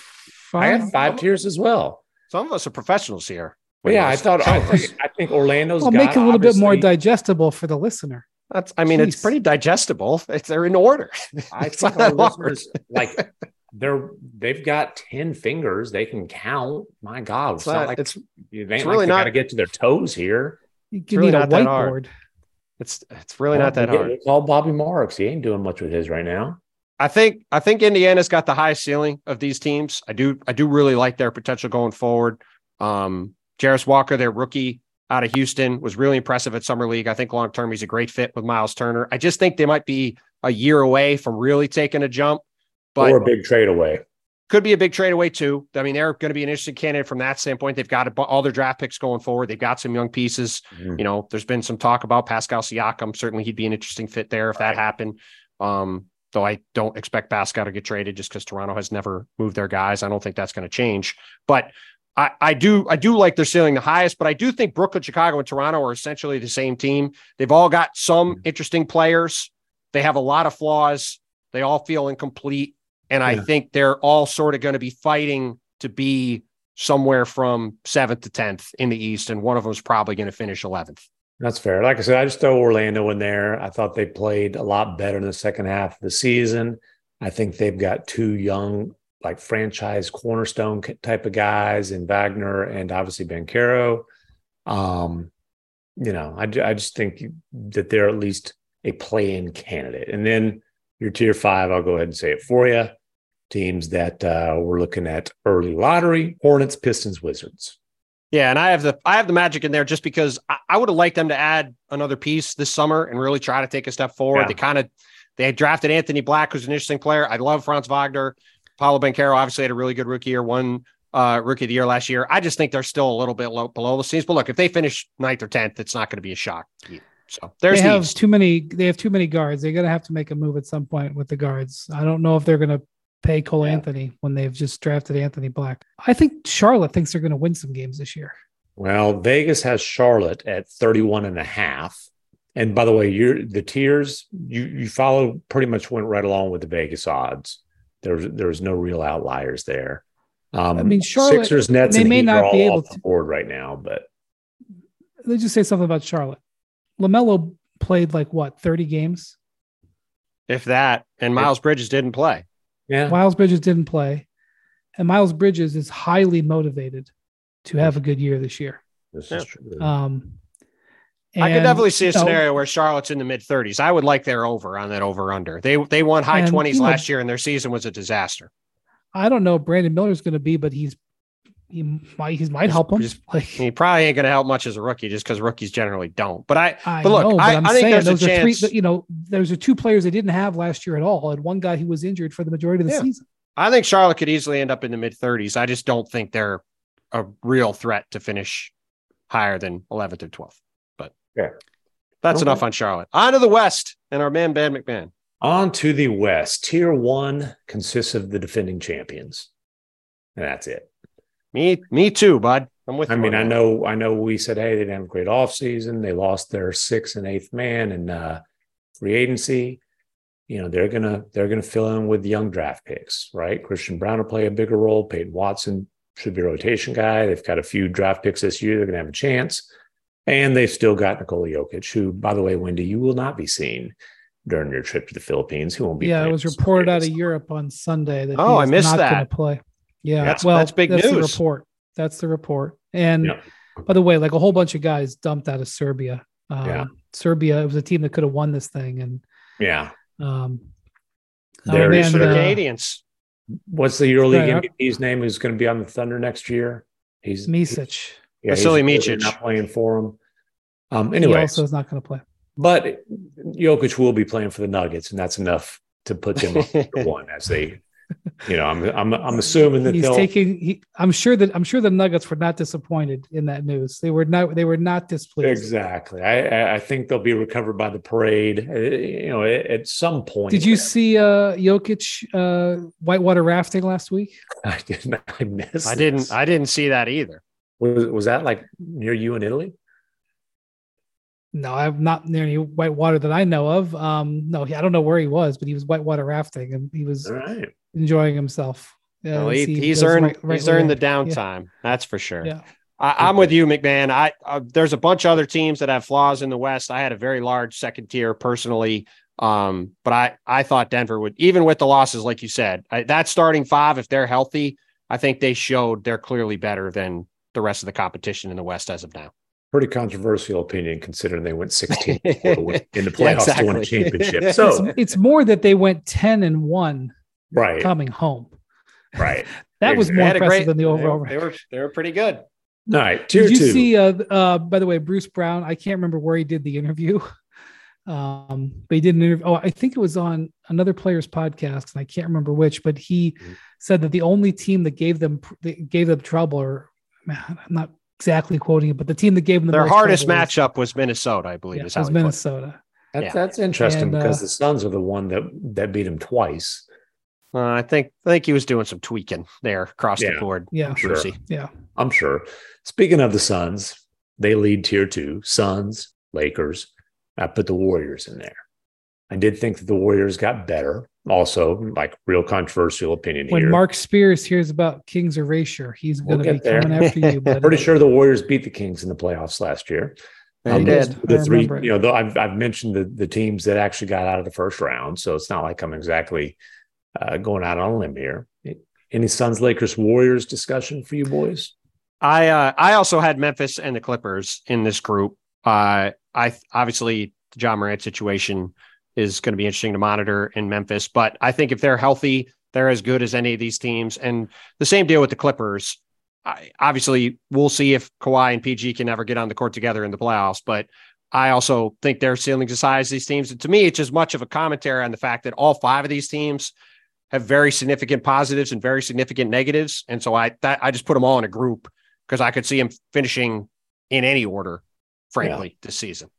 I had fine. five tiers as well. some of us are professionals here. Well, yeah, I thought. I some of us. think, I think Orlando's. I'll got, make it a little bit more digestible for the listener. That's, I mean, it's pretty digestible. It's, they're in order. *laughs* I think not our hard. listeners like they're they've got ten fingers. They can count. My God, it's, It's not, not- like it's it it's like really they not- to get to their toes here. You can really need a not that hard. whiteboard. it's it's really not that hard. get- we'll Call Bobby Marks. He ain't doing much with his right now. I think I think Indiana's got the highest ceiling of these teams. I do I do really like their potential going forward. Um Jarace Walker, their rookie out of Houston, was really impressive at summer league. I think long term he's a great fit with Myles Turner. I just think they might be a year away from really taking a jump, but or a big trade away. could be a big trade away too. I mean, they're going to be an interesting candidate from that standpoint. They've got all their draft picks going forward. They've got some young pieces. Mhm. You know, there's been some talk about Pascal Siakam. Certainly, he'd be an interesting fit there if that happened. Um, though I don't expect Pascal to get traded just because Toronto has never moved their guys. I don't think that's going to change. But I, I do I do like their ceiling the highest, but I do think Brooklyn, Chicago, and Toronto are essentially the same team. They've all got some mm-hmm. interesting players. They have a lot of flaws. They all feel incomplete. And I think they're all sort of going to be fighting to be somewhere from seventh to 10th in the East. And one of them is probably going to finish 11th. That's fair. Like I said, I just throw Orlando in there. I thought they played a lot better in the second half of the season. I think they've got two young, like franchise cornerstone type of guys in Wagner and obviously Banchero. Um, you know, I, I just think that they're at least a play-in candidate. And then your tier five, I'll go ahead and say it for you. Teams that uh, we're looking at early lottery: Hornets, Pistons, Wizards. Yeah, and I have the I have the Magic in there just because I, I would have liked them to add another piece this summer and really try to take a step forward. Yeah. They kind of they drafted Anthony Black, who's an interesting player. I love Franz Wagner. Paolo Banchero obviously had a really good rookie year, one uh, rookie of the year last year. I just think they're still a little bit low, below the scenes. But look, if they finish ninth or tenth, it's not going to be a shock. So there's they have East. too many. They have too many guards. They're gonna have to make a move at some point with the guards. I don't know if they're gonna pay Cole Yeah. Anthony when they've just drafted Anthony Black. I think Charlotte thinks they're gonna win some games this year. Well, Vegas has Charlotte at 31 and a half. And by the way, you're the tiers you you follow pretty much went right along with the Vegas odds. There's there's no real outliers there. Um, I mean, Charlotte, Sixers, Nets, they and may Heat not are be able off the to- board right now, but Let's just say something about Charlotte. LaMelo played like what thirty games. if that, and Miles Bridges didn't play. yeah, Miles Bridges didn't play, and Miles Bridges is highly motivated to have a good year this year. this Yeah. is true. Um, I could definitely see a know, scenario where Charlotte's in the mid 30s. I would like their over on that over under. They they won high And, 20s you know- last year, and their season was a disaster. I don't know. if Brandon Miller's going to be, but he's he might he might help him. *laughs* Like He probably ain't going to help much as a rookie, just because rookies generally don't. But I, I but look, know, but I, I'm I think saying there's a those are three. You know, those are two players they didn't have last year at all, and one guy who was injured for the majority of the Yeah. season. I think Charlotte could easily end up in the mid 30s. I just don't think they're a real threat to finish higher than 11th or 12th. Yeah. that's Okay. enough on Charlotte. On to the West and our man Ben MacMahon. On to the West. Tier one consists of the defending champions. And that's it. Me, me too, bud. I'm with you. I mean, I that. know, I know we said, hey, they didn't have a great offseason. They lost their sixth and eighth man in uh, free agency. you know they're gonna they're gonna fill in with young draft picks, right? Christian Braun will play a bigger role. Peyton Watson should be a rotation guy. They've got a few draft picks this year. They're gonna have a chance, and they've still got Nikola Jokic, who, by the way, Windy, you will not be seen during your trip to the Philippines. Who won't be? Yeah, it was reported out of Europe on Sunday that oh, I missed not that. Going to play. Yeah, That's- well, that's big that's The news. report. That's the report. And Yeah. by the way, like a whole bunch of guys dumped out of Serbia. Um, Yeah. Serbia it was a team that could have won this thing, and Yeah. um, There oh, is for the uh, Canadians. What's the EuroLeague Right, I- MVP's name? Who's going to be on the Thunder next year? He's Micic. Yeah, Vasilije he's Micic. not playing for him. Um, anyway, He anyway, also is not going to play. but Jokic will be playing for the Nuggets, and that's enough to put them up *laughs* one as they, you know, I'm I'm I'm assuming that He's they'll taking. He, I'm sure that I'm sure the Nuggets were not disappointed in that news. They were not. They were not displeased. exactly. I I- I think they'll be recovered by the parade. Uh, You know, at, at some point. Did you see uh Jokic uh whitewater rafting last week? *laughs* I didn't. I missed. I didn't. this. I didn't see that either. Was was that like near you in Italy? No, I'm not near any whitewater that I know of. Um, no, he, I don't know where he was, but he was whitewater rafting and he was All right. enjoying himself. Yeah, Well, he, he's earned right- right he's earned the land. Yeah. downtime. That's for sure. Yeah. I, I'm with you, MacMahon. I uh, there's a bunch of other teams that have flaws in the West. I had a very large second tier personally, um, but I I thought Denver would even with the losses, like you said, I, that starting five, if they're healthy, I think they showed they're clearly better than the rest of the competition in the West as of now. Pretty controversial opinion considering they went 16 *laughs* in the Yeah, playoffs to win a championship. *laughs* So it's more that they went 10 and 1 right, coming home. right. *laughs* That was more impressive great- than the overall They, were they were pretty good. All right, tier Did you two. see uh uh by the way, Bruce Brown, I can't remember where he did the interview. Um, but he did an interview. Oh, I think it was on another player's podcast, and I can't remember which, but he Mhm. said that the only team that gave them that gave them trouble, or man, I'm not exactly quoting it, but the team that gave them the Their most hardest trouble was- matchup was Minnesota, I believe. yeah, is how was he put it. Minnesota. That's, Yeah. that's interesting And, because uh, the Suns are the one that that beat him twice. Uh, I think I think he was doing some tweaking there across the Yeah. board. Yeah, Sure. Yeah. I'm sure. Speaking of the Suns, they lead tier two. Suns, Lakers. I put the Warriors in there. I did think that the Warriors got better. Also, like real controversial opinion here. When here. Marc Spears hears about King's erasure, he's We'll going to be there. coming after you. *laughs* But Pretty sure the Warriors beat the Kings in the playoffs last year. They Um, did. The I three, you know, though I've I've mentioned the the teams that actually got out of the first round, so it's not like I'm exactly uh, going out on a limb here. Any Suns, Lakers, Warriors discussion for you boys? I uh, I also had Memphis and the Clippers in this group. Uh, I obviously the Ja Morant situation is going to be interesting to monitor in Memphis, but I think if they're healthy, they're as good as any of these teams. And the same deal with the Clippers. I, obviously, we'll see if Kawhi and PG can ever get on the court together in the playoffs, but I also think their ceilings as high as these teams. And to me, it's as much of a commentary on the fact that all five of these teams have very significant positives and very significant negatives. And so I that I just put them all in a group because I could see them finishing in any order, frankly, this season.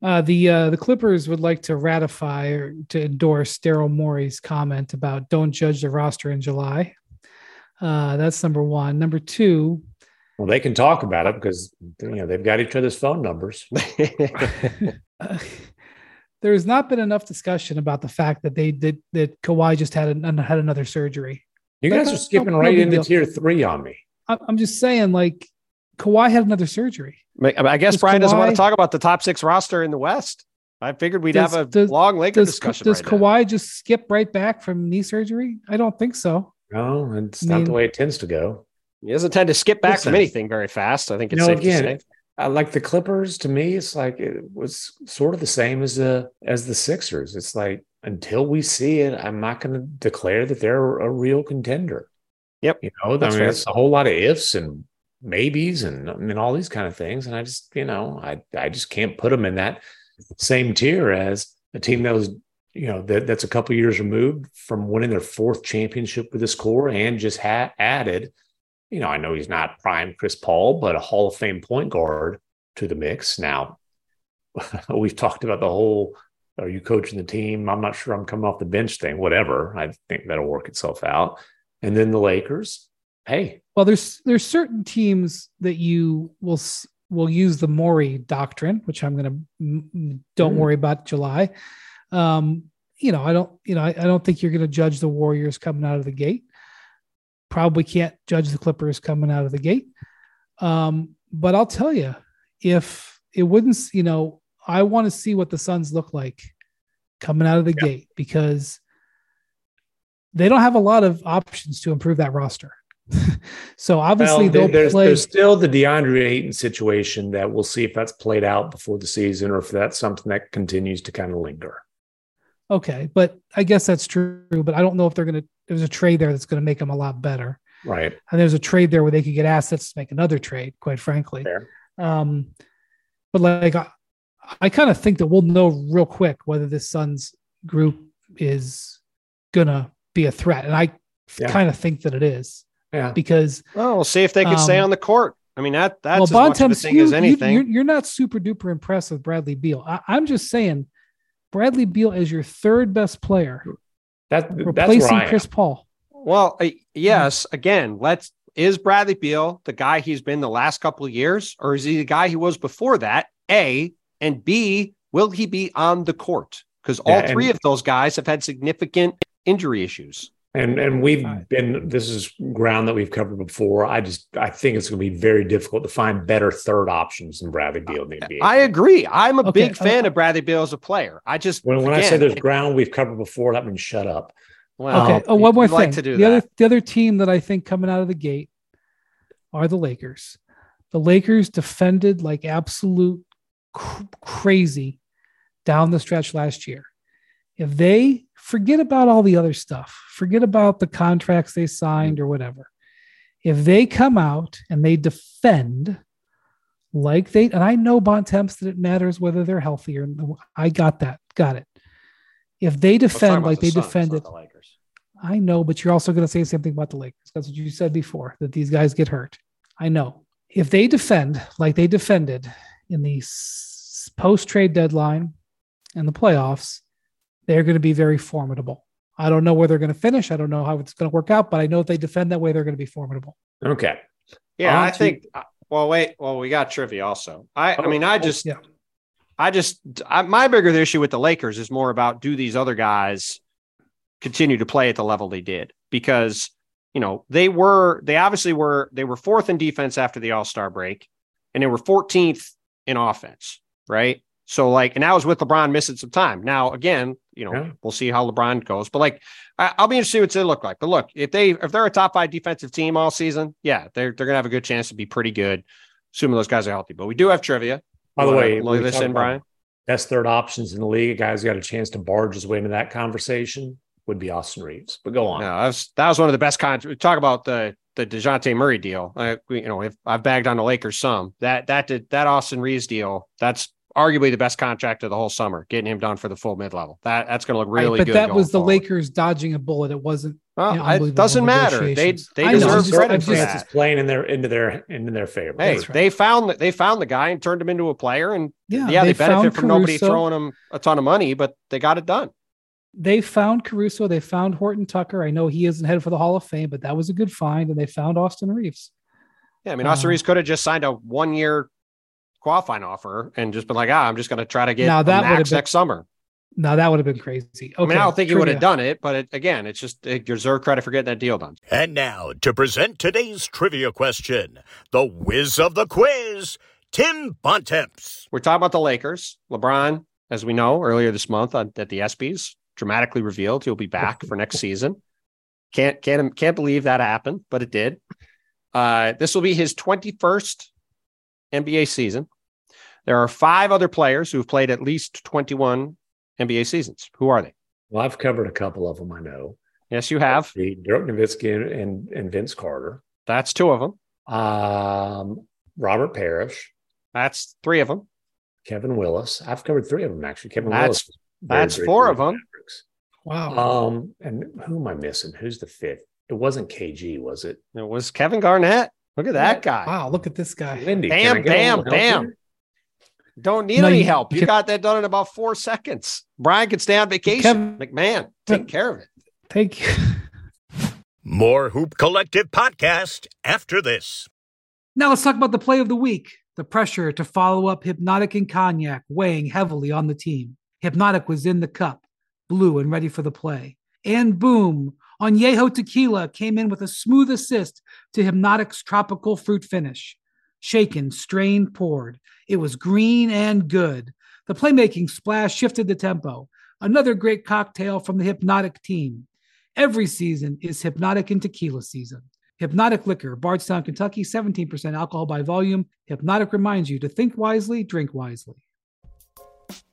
Uh, the uh, the Clippers would like to ratify or to endorse Daryl Morey's comment about don't judge the roster in July. Uh, that's number one. Number two, Well, they can talk about it because you know they've got each other's phone numbers. *laughs* *laughs* there has not been enough discussion about the fact that they did that Kawhi just had an, had another surgery. You guys are skipping No right big into deal. tier three on me. I'm just saying, like Kawhi had another surgery. I guess Does Brian doesn't want to talk about the top six roster in the West. I figured we'd Does- have a does- long Laker Does discussion. does right now. Kawhi just skip right back from knee surgery? I don't think so. No, it's I not the way it tends to go. He doesn't tend to skip back Listen. from anything very fast. I think it's You know, safe again, to say. I like the Clippers. To me, it's like it was sort of the same as the as the Sixers. It's like until we see it, I'm not going to declare that they're a real contender. Yep. You know, That's I mean, fair. it's a whole lot of ifs and maybes and mean all these kind of things. And I just, you know, I I just can't put them in that same tier as a team that was, you know, that, that's a couple years removed from winning their fourth championship with this core and just had added, you know, I know he's not prime Chris Paul, but a Hall of Fame point guard to the mix. Now, *laughs* we've talked about the whole are you coaching the team? I'm not sure I'm coming off the bench thing, whatever. I think that'll work itself out. And then the Lakers, hey, Well, there's there's certain teams that you will will use the Morey doctrine, which I'm gonna don't Mm. worry about July. Um, you know, I don't, you know, I, I don't think you're going to judge the Warriors coming out of the gate. Probably can't judge the Clippers coming out of the gate. Um, but I'll tell you, if it wouldn't, you know, I want to see what the Suns look like coming out of the yeah. gate because they don't have a lot of options to improve that roster. *laughs* so obviously well, they'll there's, play. There's still the DeAndre Ayton situation that we'll see if that's played out before the season or if that's something that continues to kind of linger. Okay, but I guess that's true. But I don't know if they're going to. There's a trade there that's going to make them a lot better. Right. And there's a trade there where they could get assets to make another trade. Quite frankly. Fair. Um, but like I, I kind of think that we'll know real quick whether this Suns group is gonna be a threat, and I yeah. kind of think that it is. Yeah. Because well, we'll see if they can um, stay on the court. I mean that that's well, as much of a thing you, as anything. You, are you're not super duper impressed with Bradley Beal. I, I'm just saying Bradley Beal is your third best player. That, replacing Chris Paul. Well, uh, yes. Again, let's is Bradley Beal the guy he's been the last couple of years, or is he the guy he was before that? A and B, will he be on the court? Because all yeah, three of those guys have had significant injury issues. And and we've been this is ground that we've covered before. I just I think it's going to be very difficult to find better third options than Bradley Beal in the NBA. I agree. I'm a okay. big fan uh, of Bradley Beal as a player. I just when, when again, I say there's ground we've covered before, that means shut up. Well, okay. Oh, one more thing. Like to do the that. other the other team that I think coming out of the gate are the Lakers. The Lakers defended like absolute cr- crazy down the stretch last year. If they forget about all the other stuff, forget about the contracts they signed or whatever. If they come out and they defend like they, and I know Bontemps that it matters whether they're healthy or I got that, got it. If they defend like the they defended, the I know, but you're also going to say the same thing about the Lakers. That's what you said before that these guys get hurt. I know. If they defend like they defended in the post trade deadline and the playoffs, they're going to be very formidable. I don't know where they're going to finish. I don't know how it's going to work out, but I know if they defend that way, they're going to be formidable. Okay. Yeah, On I to... think. Uh, well, wait. Well, we got trivia also. I, oh, I mean, I oh, just, yeah. I just, I, my bigger issue with the Lakers is more about do these other guys continue to play at the level they did? Because you know they were, they obviously were, they were fourth in defense after the All Star break, and they were 14th in offense, right? So like, and that was with LeBron missing some time. Now again, you know, yeah. we'll see how LeBron goes. But like, I, will be interested to see what they look like. But look, if they if they're a top five defensive team all season, yeah, they're they're gonna have a good chance to be pretty good, assuming those guys are healthy. But we do have trivia. By the way, look this in, Brian. Best third options in the league. A guy's got a chance to barge his way into that conversation would be Austin Reaves. But go on. Yeah, that was that was one of the best contracts. Talk about the the Dejounte Murray deal. I, you know, if I've bagged on the Lakers some, that that did that Austin Reaves deal. That's arguably the best contract of the whole summer, getting him done for the full mid level. That that's going to look really right, but good. But that was the forward. Lakers dodging a bullet. It wasn't. Well, you know, it doesn't matter. They they deserve credit for that. playing in their into their into their favor. Hey, right. they found they found the guy and turned him into a player, and yeah, yeah they, they benefit from Caruso. nobody throwing them a ton of money, but they got it done. They found Caruso. They found Horton Tucker. I know he isn't headed for the Hall of Fame, but that was a good find, and they found Austin Reaves. Yeah, I mean, Austin uh, Reaves could have just signed a one year qualifying offer and just been like, ah, I'm just going to try to get now that max been, next summer. Now that would have been crazy. Okay, I mean, I don't think he would have done it, but it, again, it's just it deserve credit for getting that deal done. And now to present today's trivia question, the whiz of the quiz, Tim Bontemps. We're talking about the Lakers. LeBron, as we know, earlier this month at the ESPYS, dramatically revealed he'll be back for next *laughs* season. Can't can't can't believe that happened, but it did. Uh, this will be his 21st NBA season. There are five other players who've played at least 21 NBA seasons. Who are they? Well, I've covered a couple of them. I know. Yes, you have. Dirk Nowitzki and, and Vince Carter. That's two of them. Um, Robert Parish. That's three of them. Kevin Willis. I've covered three of them actually. Kevin that's, Willis. That's four of them. Mavericks. Wow. Um, and who am I missing? Who's the fifth? It wasn't KG, was it? It was Kevin Garnett. Look at that guy. Wow, look at this guy. Lindy, bam, bam, bam. Don't need no, any you, help. You, got that done in about four seconds. Brian can stay on vacation. Kevin, MacMahon, take care of it. Thank you. more Hoop Collective podcast after this. Now let's talk about the play of the week. The pressure to follow up Hypnotic and Cognac weighing heavily on the team. Hypnotic was in the cup. blue and ready for the play. And boom, Añejo Tequila came in with a smooth assist to Hypnotic's tropical fruit finish. Shaken, strained, poured. It was green and good. The playmaking splash shifted the tempo. Another great cocktail from the Hypnotic team. Every season is Hypnotic and Tequila season. Hypnotic Liquor, Bardstown, Kentucky, 17% alcohol by volume. Hypnotic reminds you to think wisely, drink wisely.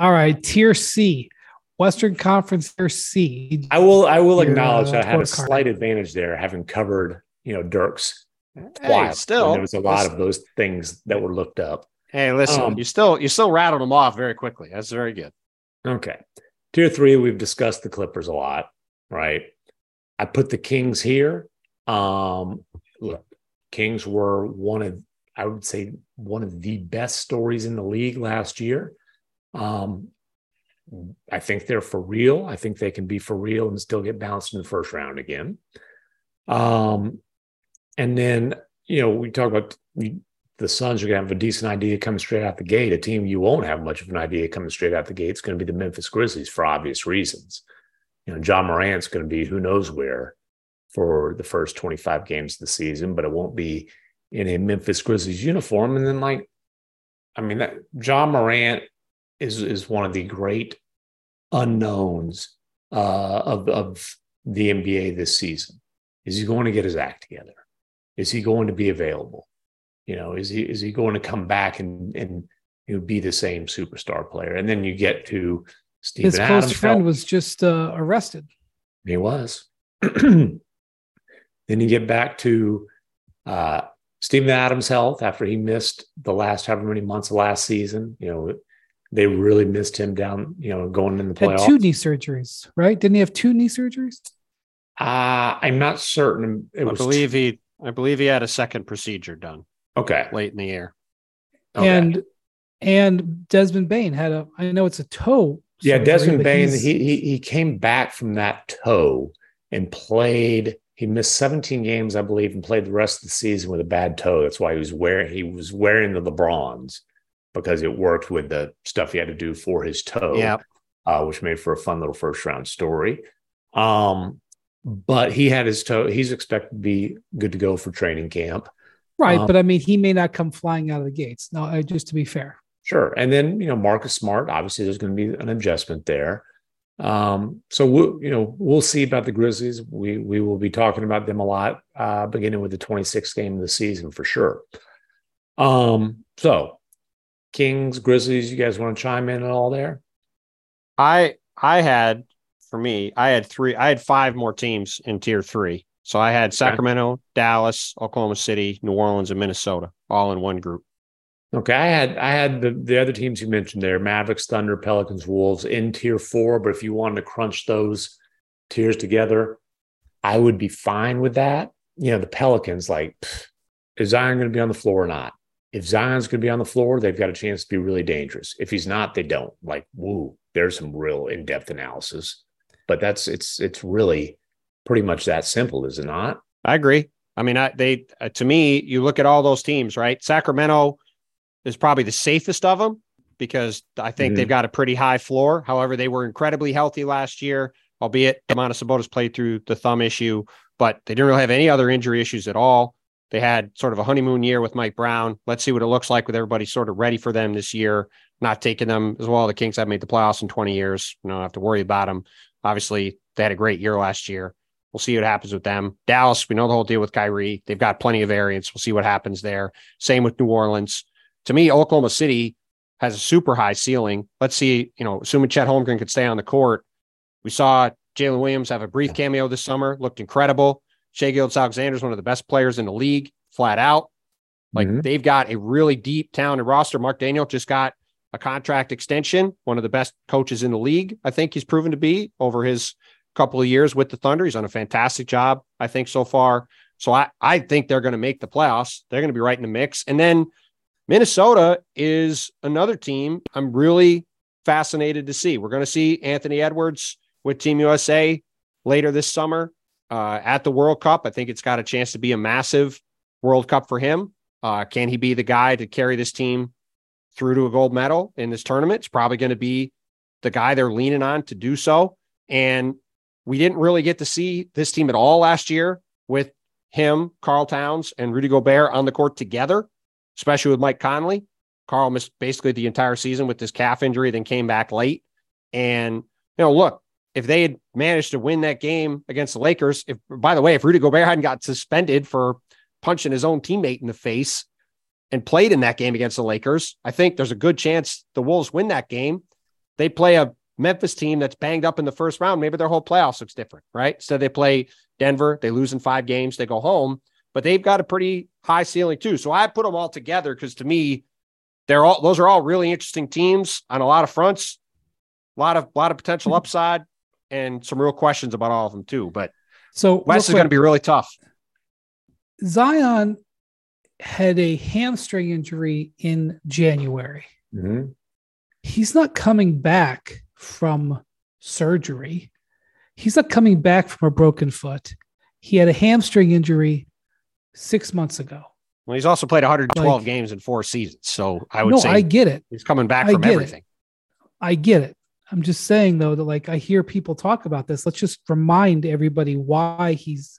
All right, Tier C, Western Conference Tier C. I will. I will Your, acknowledge uh, that I had a scorecard. slight advantage there, having covered you know Dirks Hey, twice. still, there was a lot listen- of those things that were looked up. Hey, listen, Um, you still you still rattled them off very quickly. That's very good. Okay. Tier three, we've discussed the Clippers a lot, right? I put the Kings here. Um, look, Kings were one of, I would say, one of the best stories in the league last year. Um, I think they're for real. I think they can be for real and still get bounced in the first round again. Um, and then, you know, we talk about the Suns are going to have a decent idea coming straight out the gate. A team you won't have much of an idea coming straight out the gate is going to be the Memphis Grizzlies for obvious reasons. You know, Ja Morant's going to be who knows where for the first 25 games of the season, but it won't be in a Memphis Grizzlies uniform. And then, like, I mean, that Ja Morant is is one of the great unknowns uh, of of the NBA this season. Is he going to get his act together? Is he going to be available? You know, is he is he going to come back and and you know, be the same superstar player? And then you get to Stephen His close friend felt- was just uh, arrested. he was. *clears throat* then you get back to uh, Steven Adams' health after he missed the last however many months of last season. You know, they really missed him down. You know, going in the playoffs. Had playoffs. two knee surgeries, right? Didn't he have two knee surgeries? Uh, I'm not certain. It I was believe he I believe he had a second procedure done okay. late in the year. okay. And and Desmond Bane had a. I know it's a toe. Yeah, surgery, Desmond Bane, he, he he came back from that toe and played. He missed 17 games, I believe, and played the rest of the season with a bad toe. That's why he was wearing he was wearing the LeBrons because it worked with the stuff he had to do for his toe. Yeah. uh, which made for a fun little first round story. Um, but he had his toe. He's expected to be good to go for training camp. right, um, but I mean, he may not come flying out of the gates. No, uh, just to be fair. Sure. And then, you know, Marcus Smart, obviously there's going to be an adjustment there. Um, so we'll, you know, we'll see about the Grizzlies. We we will be talking about them a lot, uh, beginning with the 26th game of the season for sure. Um, so Kings, Grizzlies, you guys want to chime in at all there? I I had for me, I had three, I had five more teams in tier three. So I had Sacramento, Dallas, Oklahoma City, New Orleans, and Minnesota all in one group. Okay, I had I had the, the other teams you mentioned there: Mavericks, Thunder, Pelicans, Wolves in tier four. But if you wanted to crunch those tiers together, I would be fine with that. You know, the Pelicans, like, pff, is Zion going to be on the floor or not? If Zion's going to be on the floor, they've got a chance to be really dangerous. If he's not, they don't. Like, woo, there's some real in depth analysis. But that's it's it's really pretty much that simple, is it not? I agree. I mean, I they uh, to me, you look at all those teams, right? Sacramento is probably the safest of them because I think Mhm. they've got a pretty high floor. However, they were incredibly healthy last year, albeit Domantas Sabonis played through the thumb issue, but they didn't really have any other injury issues at all. They had sort of a honeymoon year with Mike Brown. Let's see what it looks like with everybody sort of ready for them this year, not taking them as well. The Kings have made the playoffs in 20 years. You don't have to worry about them. Obviously, they had a great year last year. We'll see what happens with them. Dallas, we know the whole deal with Kyrie. They've got plenty of variance. We'll see what happens there. Same with New Orleans. To me, Oklahoma City has a super high ceiling. Let's see, you know, assuming Chet Holmgren could stay on the court. We saw Jalen Williams have a brief cameo this summer, looked incredible. Shai Gilgeous-Alexander is one of the best players in the league, flat out. Like Mhm. they've got a really deep, talented roster. Mark Daigneault just got a contract extension. One of the best coaches in the league, I think he's proven to be over his couple of years with the Thunder. He's done a fantastic job, I think, so far. So I, I think they're going to make the playoffs. They're going to be right in the mix. And then Minnesota is another team I'm really fascinated to see. We're going to see Anthony Edwards with Team USA later this summer uh, at the World Cup. I think it's got a chance to be a massive World Cup for him. Uh, can he be the guy to carry this team through to a gold medal in this tournament? It's probably going to be the guy they're leaning on to do so. And we didn't really get to see this team at all last year with him, Karl Towns, and Rudy Gobert on the court together, especially with Mike Conley. Karl missed basically the entire season with this calf injury, then came back late. And, you know, look, if they had managed to win that game against the Lakers, if by the way, if Rudy Gobert hadn't got suspended for punching his own teammate in the face and played in that game against the Lakers, I think there's a good chance the Wolves win that game. They play a Memphis team that's banged up in the first round. Maybe their whole playoffs looks different, right? So they play Denver, they lose in five games, they go home, but they've got a pretty high ceiling too. So I put them all together because to me, they're all those are all really interesting teams on a lot of fronts, a lot of a lot of potential mm-hmm. upside, and some real questions about all of them too. But so West is going to be really tough. Zion had a hamstring injury in January. Mm-hmm. He's not coming back from surgery. He's not coming back from a broken foot. He had a hamstring injury six months ago. Well, he's also played 112 Like- games in four seasons. So I would no, say I get it. he's coming back I from get it. everything. I get it. I'm just saying though that like I hear people talk about this. Let's just remind everybody why he's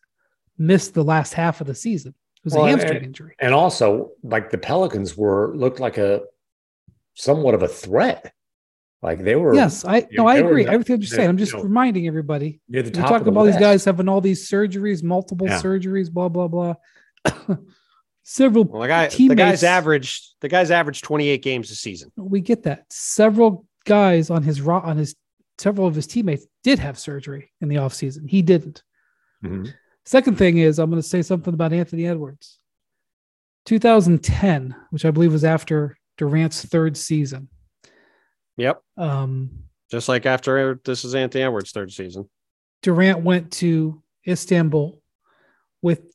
missed the last half of the season. It was Well, a and- hamstring injury. And also, like the Pelicans were looked like a somewhat of a threat. Like they were Yes, I you no, know, I they were agree. the- Everything you're the- saying. I'm you just know, reminding everybody. near the We're top. talking of the about these guys having all these surgeries, multiple Yeah. surgeries, blah blah blah. *laughs* Several Well, the guy, the guy's averaged, the guy's averaged 28 games a season. We get that. Several guys on his ro- on his several of his teammates did have surgery in the offseason. He didn't. Mhm. Second thing is I'm going to say something about Anthony Edwards. 2010, which I believe was after Durant's third season. Yep. Um, Just like after this is Anthony Edwards' third season. Durant went to Istanbul with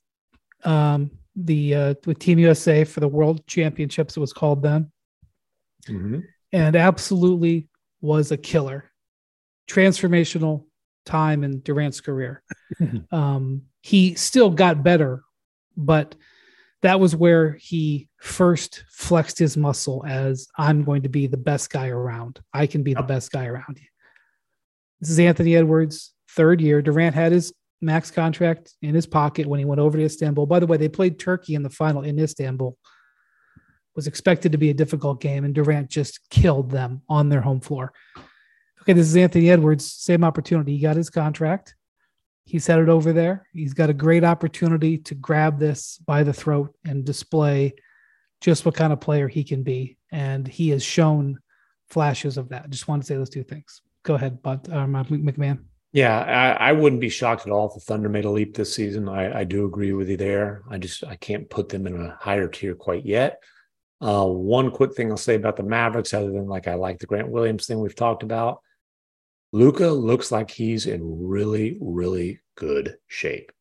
um, the uh, with Team USA for the World Championships. It was called then, Mhm. And absolutely was a killer, transformational time in Durant's career. *laughs* um, he still got better, but that was where he first flexed his muscle as I'm going to be the best guy around. I can be the best guy around. This is Anthony Edwards' third year. Durant had his max contract in his pocket when he went over to Istanbul. By the way, they played Turkey in the final in Istanbul. Was expected to be a difficult game, and Durant just killed them on their home floor. Okay, this is Anthony Edwards. Same opportunity. He got his contract. He's headed over there. He's got a great opportunity to grab this by the throat and display just what kind of player he can be. And he has shown flashes of that. Just want to say those two things. Go ahead, um, uh, MacMahon. Yeah, I, I wouldn't be shocked at all if the Thunder made a leap this season. I, I do agree with you there. I just I can't put them in a higher tier quite yet. Uh, one quick thing I'll say about the Mavericks, other than like I like the Grant Williams thing we've talked about. Luka looks like he's in really, really good shape.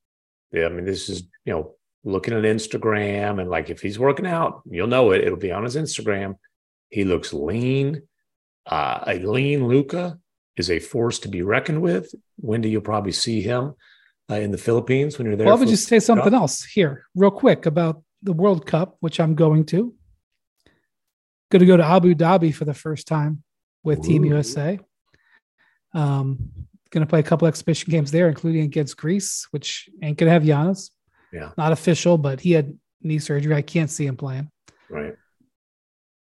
Yeah, I mean, this is you know looking at Instagram and like if he's working out, you'll know it. It'll be on his Instagram. He looks lean. Uh, a lean Luka is a force to be reckoned with. Windy, you'll probably see him uh, in the Philippines when you're there. Well, I would just say something else here, real quick, about the World Cup, which I'm going to. Going to go to Abu Dhabi for the first time with Team Ooh. USA. Um, going to play a couple exhibition games there, including against Greece, which ain't going to have Giannis. Yeah. Not official, but he had knee surgery. I can't see him playing. right.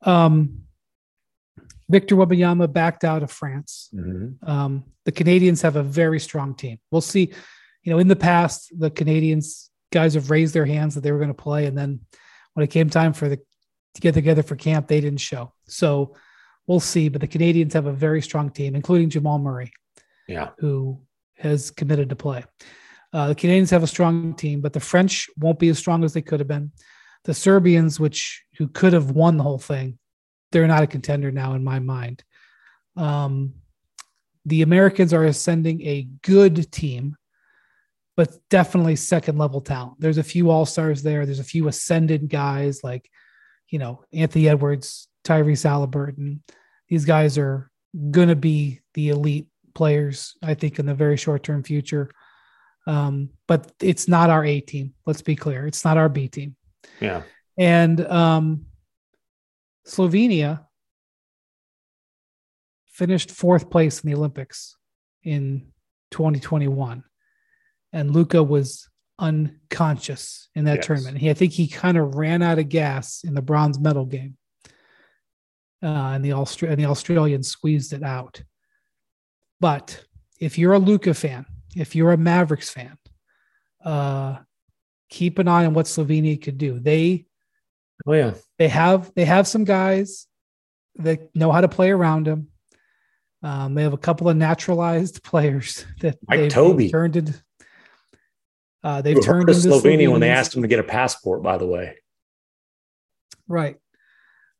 Um, Victor Wembanyama backed out of France. Mhm. Um, the Canadians have a very strong team. We'll see. You know, in the past, the Canadians guys have raised their hands that they were going to play, and then when it came time for the to get together for camp, they didn't show. So we'll see. But the Canadians have a very strong team, including Jamal Murray, Yeah. who has committed to play. Uh, the Canadians have a strong team, but the French won't be as strong as they could have been. The Serbians, which who could have won the whole thing, they're not a contender now in my mind. Um, the Americans are ascending a good team, but definitely second level talent. There's a few all stars there. There's a few ascended guys like, you know, Anthony Edwards, Tyrese Haliburton. These guys are going to be the elite players, I think, in the very short term future. Um, but it's not our A team. Let's be clear. It's not our B team. Yeah. And um, Slovenia finished fourth place in the Olympics in 2021. And Luka was unconscious in that Yes. tournament. He, I think he kind of ran out of gas in the bronze medal game. Uh, and the Austra- and the Australians squeezed it out. But if you're a Luka fan, if you're a Mavericks fan, uh, keep an eye on what Slovenia could do. They Oh yeah. they have they have some guys that know how to play around him. Um, they have a couple of naturalized *laughs* players that Mike they've, Tobey. turned into. Uh, they've Who turned heard of into Slovenia when they asked them to get a passport. By the way, Right.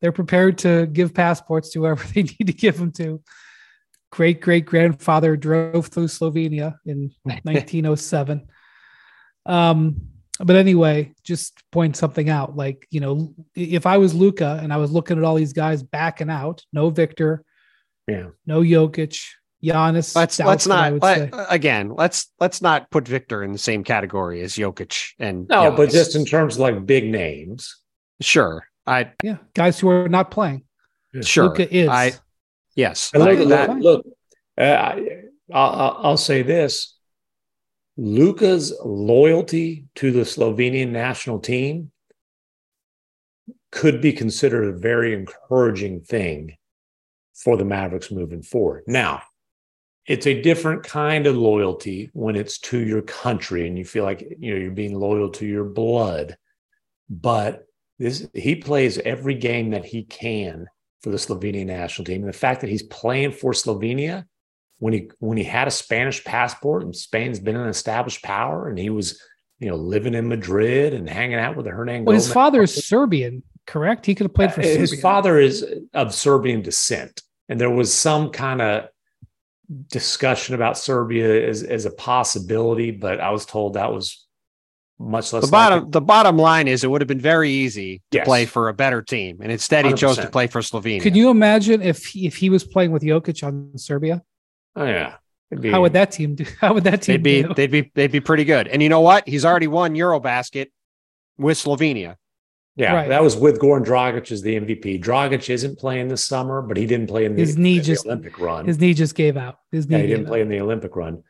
They're prepared to give passports to whoever *laughs* they need to give them to. Great great grandfather drove through Slovenia in *laughs* 1907. Um, but anyway, just point something out. Like, you know, if I was Luka and I was looking at all these guys backing out, no Victor, yeah. no Jokic, Giannis. Let's doubts let's not let, again. Let's let's not put Victor in the same category as Jokic and No, but just in terms of like big names. sure. I yeah, guys who are not playing. sure. Luka is. I yes. And I- look, that- look, look uh, I, I'll, I'll say this: Luka's loyalty to the Slovenian national team could be considered a very encouraging thing for the Mavericks moving forward. Now, it's a different kind of loyalty when it's to your country and you feel like you know you're being loyal to your blood. But this he plays every game that he can for the Slovenian national team. And the fact that he's playing for Slovenia when he when he had a Spanish passport and Spain's been an established power and he was you know living in Madrid and hanging out with the Hernan. well, his father is Serbian, correct? He could have played for uh, his Serbia. father is of Serbian descent, and there was some kind of discussion about Serbia as, as a possibility, but I was told that was much less the bottom the bottom line is it would have been very easy to Yes. play for a better team, and instead he chose to play for Slovenia. Can you imagine if he, if he was playing with Jokic on Serbia? Oh yeah, be- How would that team do? *laughs* How would that team They'd be do? they'd be they'd be pretty good. And you know what? He's already won EuroBasket with Slovenia. Yeah, Right. that was with Goran Dragic as the MVP. Dragic isn't playing this summer, but he didn't play in the, His knee in the just- Olympic run. His knee just gave out. His knee yeah, he didn't out. play in the Olympic run.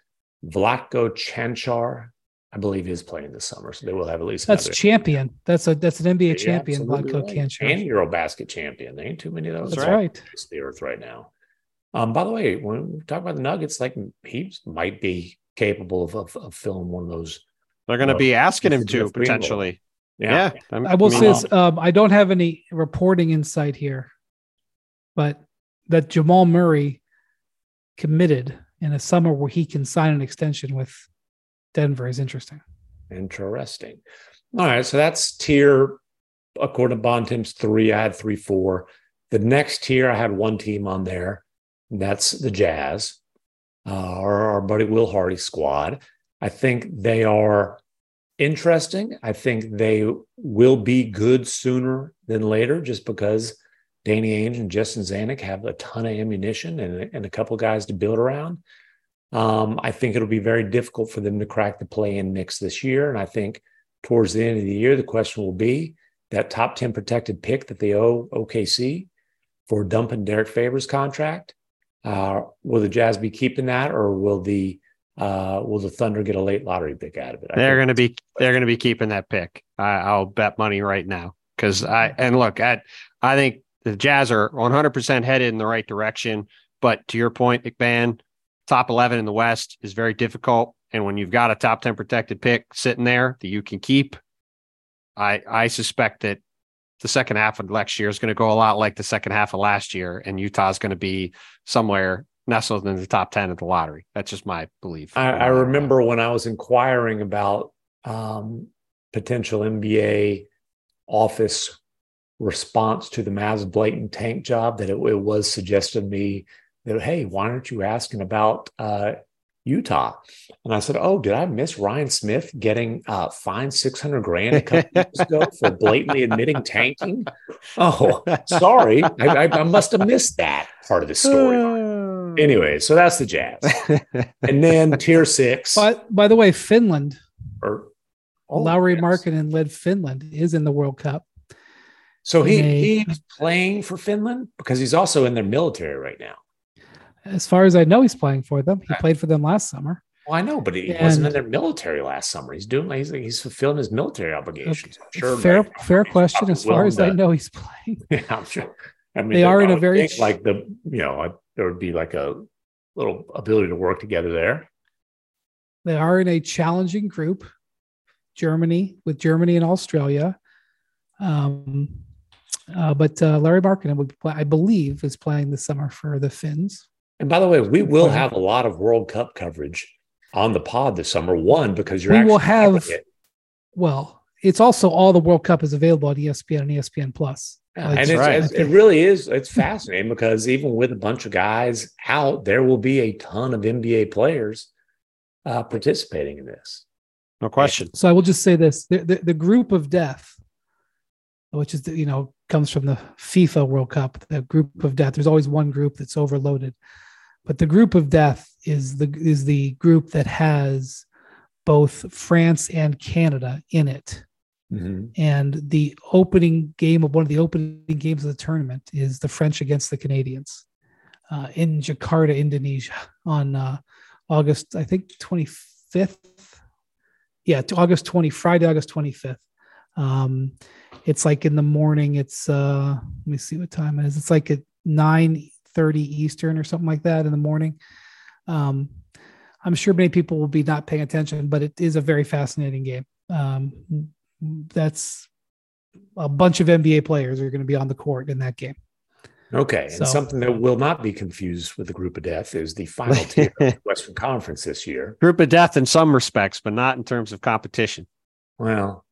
Vlatko Cancar, I believe, is playing this summer, so they will have at least That's another- champion. That's a that's an NBA Yeah, champion, absolutely Vlatko right. Cancar. and EuroBasket champion. There ain't too many of those. That's right. the the earth right now. Um, by the way, when we talk about the Nuggets, like he might be capable of, of, of filling one of those. They're going to be asking him to Jeff Greenwald. potentially. Yeah, I'm- I will mean, say this: um, I don't have any reporting insight here, but that Jamal Murray committed in a summer where he can sign an extension with Denver is interesting. Interesting. All right, so that's tier according to Bontemps three. I had three, four. The next tier, I had one team on there. And that's the Jazz, uh, our, our buddy Will Hardy squad. I think they are interesting. I think they will be good sooner than later, just because Danny Ainge and Justin Zanik have a ton of ammunition and, and a couple guys to build around. Um, I think it'll be very difficult for them to crack the play-in mix this year, and I think towards the end of the year, the question will be that top ten protected pick that they owe OKC for dumping Derrick Favors' contract. Uh, will the Jazz be keeping that, or will the uh, will the Thunder get a late lottery pick out of it? I they're going to be they're going to be keeping that pick. I, I'll bet money right now because I and look at I think the Jazz are 100 percent headed in the right direction. But to your point, MacMahon, top 11 in the West is very difficult, and when you've got a top 10 protected pick sitting there that you can keep, I I suspect that the second half of next year is going to go a lot like the second half of last year, and Utah's going to be somewhere nestled in the top 10 of the lottery. That's just my belief. I, I remember when I was inquiring about um, potential NBA office response to the Mavs blatant tank job that it, it was suggested to me that, hey, why aren't you asking about uh, Utah? And I said, oh, did I miss Ryan Smith getting uh, fined 600 grand a couple *laughs* years ago for blatantly admitting tanking? Oh, sorry. I, I, I must have missed that part of the story. Anyway, so that's the Jazz. and then *laughs* tier six. But by the way, Finland, or, oh, Lauri yes. Markkanen led Finland, is in the World Cup. So he, They- he's playing for Finland because he's also in their military right now. As far as I know, he's playing for them. He Okay. played for them last summer. Well, I know, but he wasn't in their military last summer. He's doing he's, he's fulfilling his military obligations. I'm sure. fair, fair question. As far as I know, he's playing. *laughs* Yeah, I'm sure. I mean, They are in a very like the you know there would be like a little ability to work together there. They are in a challenging group. Germany with Germany and Australia. Um, uh, but uh, Lauri Markkanen would play, I believe, is playing this summer for the Finns. And by the way, we will have a lot of World Cup coverage on the pod this summer. One because you're We actually will have-. Well, it's also all the World Cup is available E ESPN and ESPN Plus. Yeah, and it's, right. it's- it really is. It's fascinating because even with a bunch of guys out, there will be a ton of NBA players uh, participating in this. No question. So I will just say this: the, the, the group of death, which is the, you know comes from the FIFA World Cup, the group of death. There's always one group that's overloaded, but the group of death is the is the group that has both France and Canada in it. Mhm. And the opening game of one of the opening games of the tournament is the French against the Canadians uh, in Jakarta, Indonesia, on uh, August, I think, 25th. Yeah, August 20, Friday, August 25th. Um, it's like in the morning. It's uh, let me see what time it is. It's like at 9 30 Eastern or something like that in the morning. Um, I'm sure many people will be not paying attention, but it is a very fascinating game. Um, that's a bunch of NBA players are going to be on the court in that game. Okay. So- and something that will not be confused with the group of death is the final *laughs* tier of the Western Conference this year. Group of death in some respects, but not in terms of competition. Well,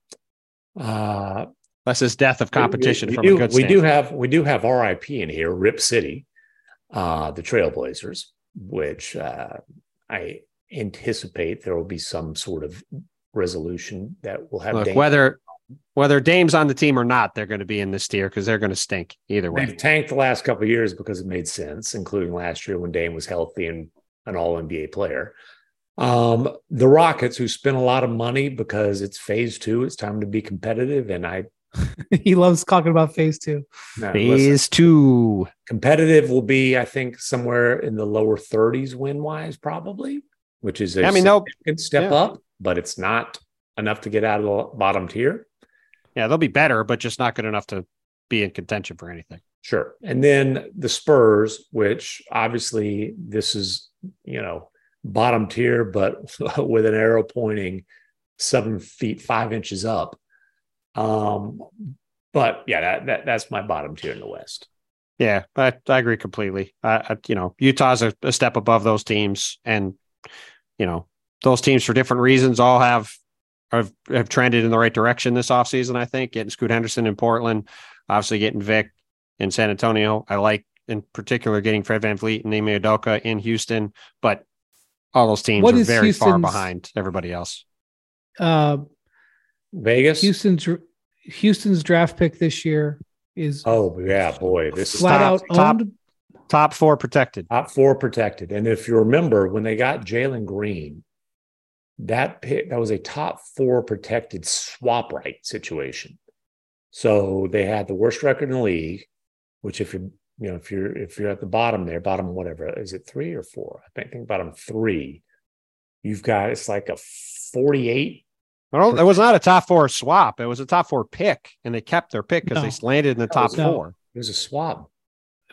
uh, Unless it's death of competition we, from we do, a good we do have we do have RIP in here, Rip City, uh, the Trailblazers, which uh, I anticipate there will be some sort of resolution that will have Look, Dame- whether whether Dame's on the team or not, they're going to be in this tier because they're going to stink either way. They've tanked the last couple of years because it made sense, including last year when Dame was healthy and an all NBA player. Um, the Rockets, who spent a lot of money because it's phase two, it's time to be competitive. And I, *laughs* he loves talking about phase two. no, listen, Phase two. competitive will be, I think, somewhere in the lower 30s win wise, probably, which is a I mean, they'll significant step yeah. up, but it's not enough to get out of the bottom tier. yeah, they'll be better, but just not good enough to be in contention for anything. Sure. And then the Spurs, which obviously this is, you know, bottom tier, but *laughs* with an arrow pointing seven feet, five inches up. Um, but yeah, that, that that's my bottom tier in the West. Yeah, I, I agree completely. I, I, you know, Utah's a, a step above those teams, and you know, those teams for different reasons all have have, have trended in the right direction this offseason, I think. Getting Scoot Henderson in Portland, obviously getting Vic in San Antonio. I like in particular getting Fred VanVleet and Ime Udoka in Houston, but all those teams What are is very far behind everybody else. Uh, Vegas. Houston's Houston's draft pick this year is Oh yeah, boy, this is flat top- out top- Top four protected. top four protected. And if you remember when they got Jalen Green, that pick that was a top four protected swap right situation. So they had the worst record in the league, which if you're you know if you're if you're at the bottom there, bottom whatever is it three or four? I think, think bottom three. You've got it's like a 48. Well, it was not a top four swap. It was a top four pick, and they kept their pick because No. they landed in the top No. four. It was a swap.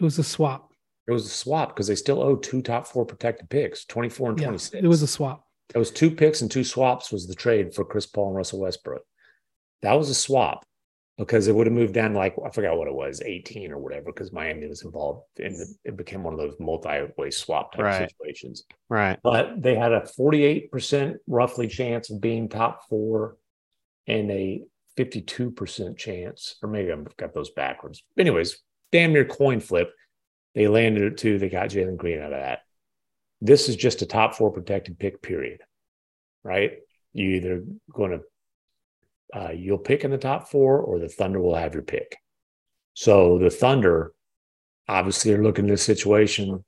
It was a swap. It was a swap because they still owe two top four protected picks, 24 and Yeah, 26. it was a swap. That was two picks and two swaps was the trade for Chris Paul and Russell Westbrook. That was a swap because it would have moved down like I forgot what it was, 18 or whatever, because Miami was involved and it, it became one of those multi-way swap type Right. situations. Right. But they had a 48% roughly chance of being top four and a 52% chance, or maybe I've got those backwards. Anyways, damn near coin flip. They landed it too. They got Jalen Green out of that. This is just a top four protected pick, period. Right? You either going to uh, you'll pick in the top four, or the Thunder will have your pick. So the Thunder, obviously, are looking at this situation,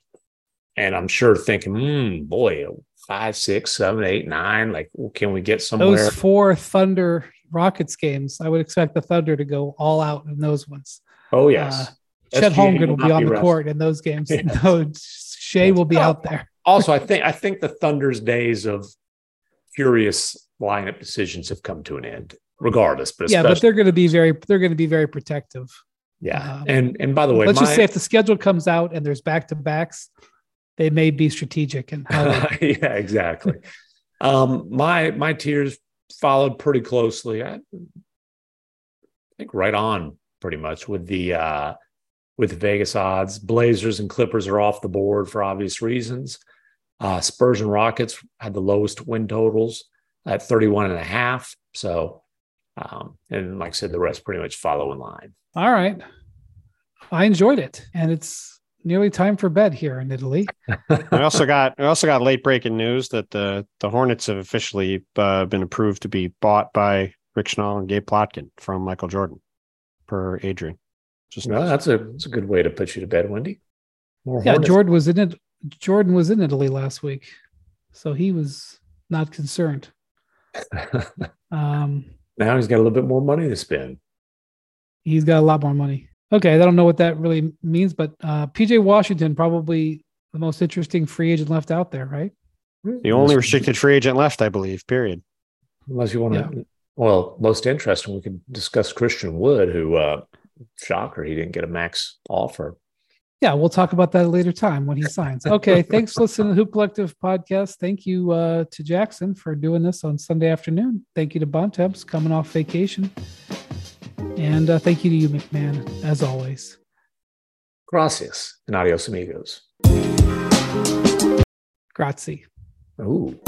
and I'm sure thinking, hmm, boy, five, six, seven, eight, nine. Like, can we get somewhere? Those four Thunder Rockets games, I would expect the Thunder to go all out in those ones. Oh yes, uh, Chet Holmgren will be on the court in those games. Yeah. *laughs* *laughs* No, Shai will be out there. Also, I think I think the Thunder's days of furious lineup decisions have come to an end, regardless. But yeah, but they're going to be very they're going to be very protective. Yeah, um, and and by the way, let's my, just say if the schedule comes out and there's back to backs, they may be strategic and *laughs* yeah, exactly. um, my my tiers followed pretty closely. I think right on pretty much with the uh, with Vegas odds. Blazers and Clippers are off the board for obvious reasons. Uh, Spurs and Rockets had the lowest win totals at 31 and a half. So, um, and like I said, the rest pretty much follow in line. All right. I enjoyed it. And it's nearly time for bed here in Italy. *laughs* *laughs* we also got we also got late breaking news that the the Hornets have officially uh, been approved to be bought by Rick Schnall and Gabe Plotkin from Michael Jordan, per Adrian. Just well, that's a that's a good way to put you to bed, Windy. More yeah, Hornets. Jordan was in it. Jordan was in Italy last week, so he was not concerned. *laughs* um, now he's got a little bit more money to spend. He's got a lot more money. Okay, I don't know what that really means, but uh, PJ Washington probably the most interesting free agent left out there, right? The only restricted free agent left, I believe. Period. Unless you want to, yeah. well, most interesting, we could discuss Christian Wood, who uh, shocker, he didn't get a max offer. Yeah, we'll talk about that a later time when he signs. Okay, *laughs* thanks for listening to the Hoop Collective podcast. Thank you uh, to Jackson for doing this on Sunday afternoon. Thank you to Bontemps coming off vacation. And uh, thank you to you, MacMahon, as always. Gracias and adios, amigos. Grazie. Ooh.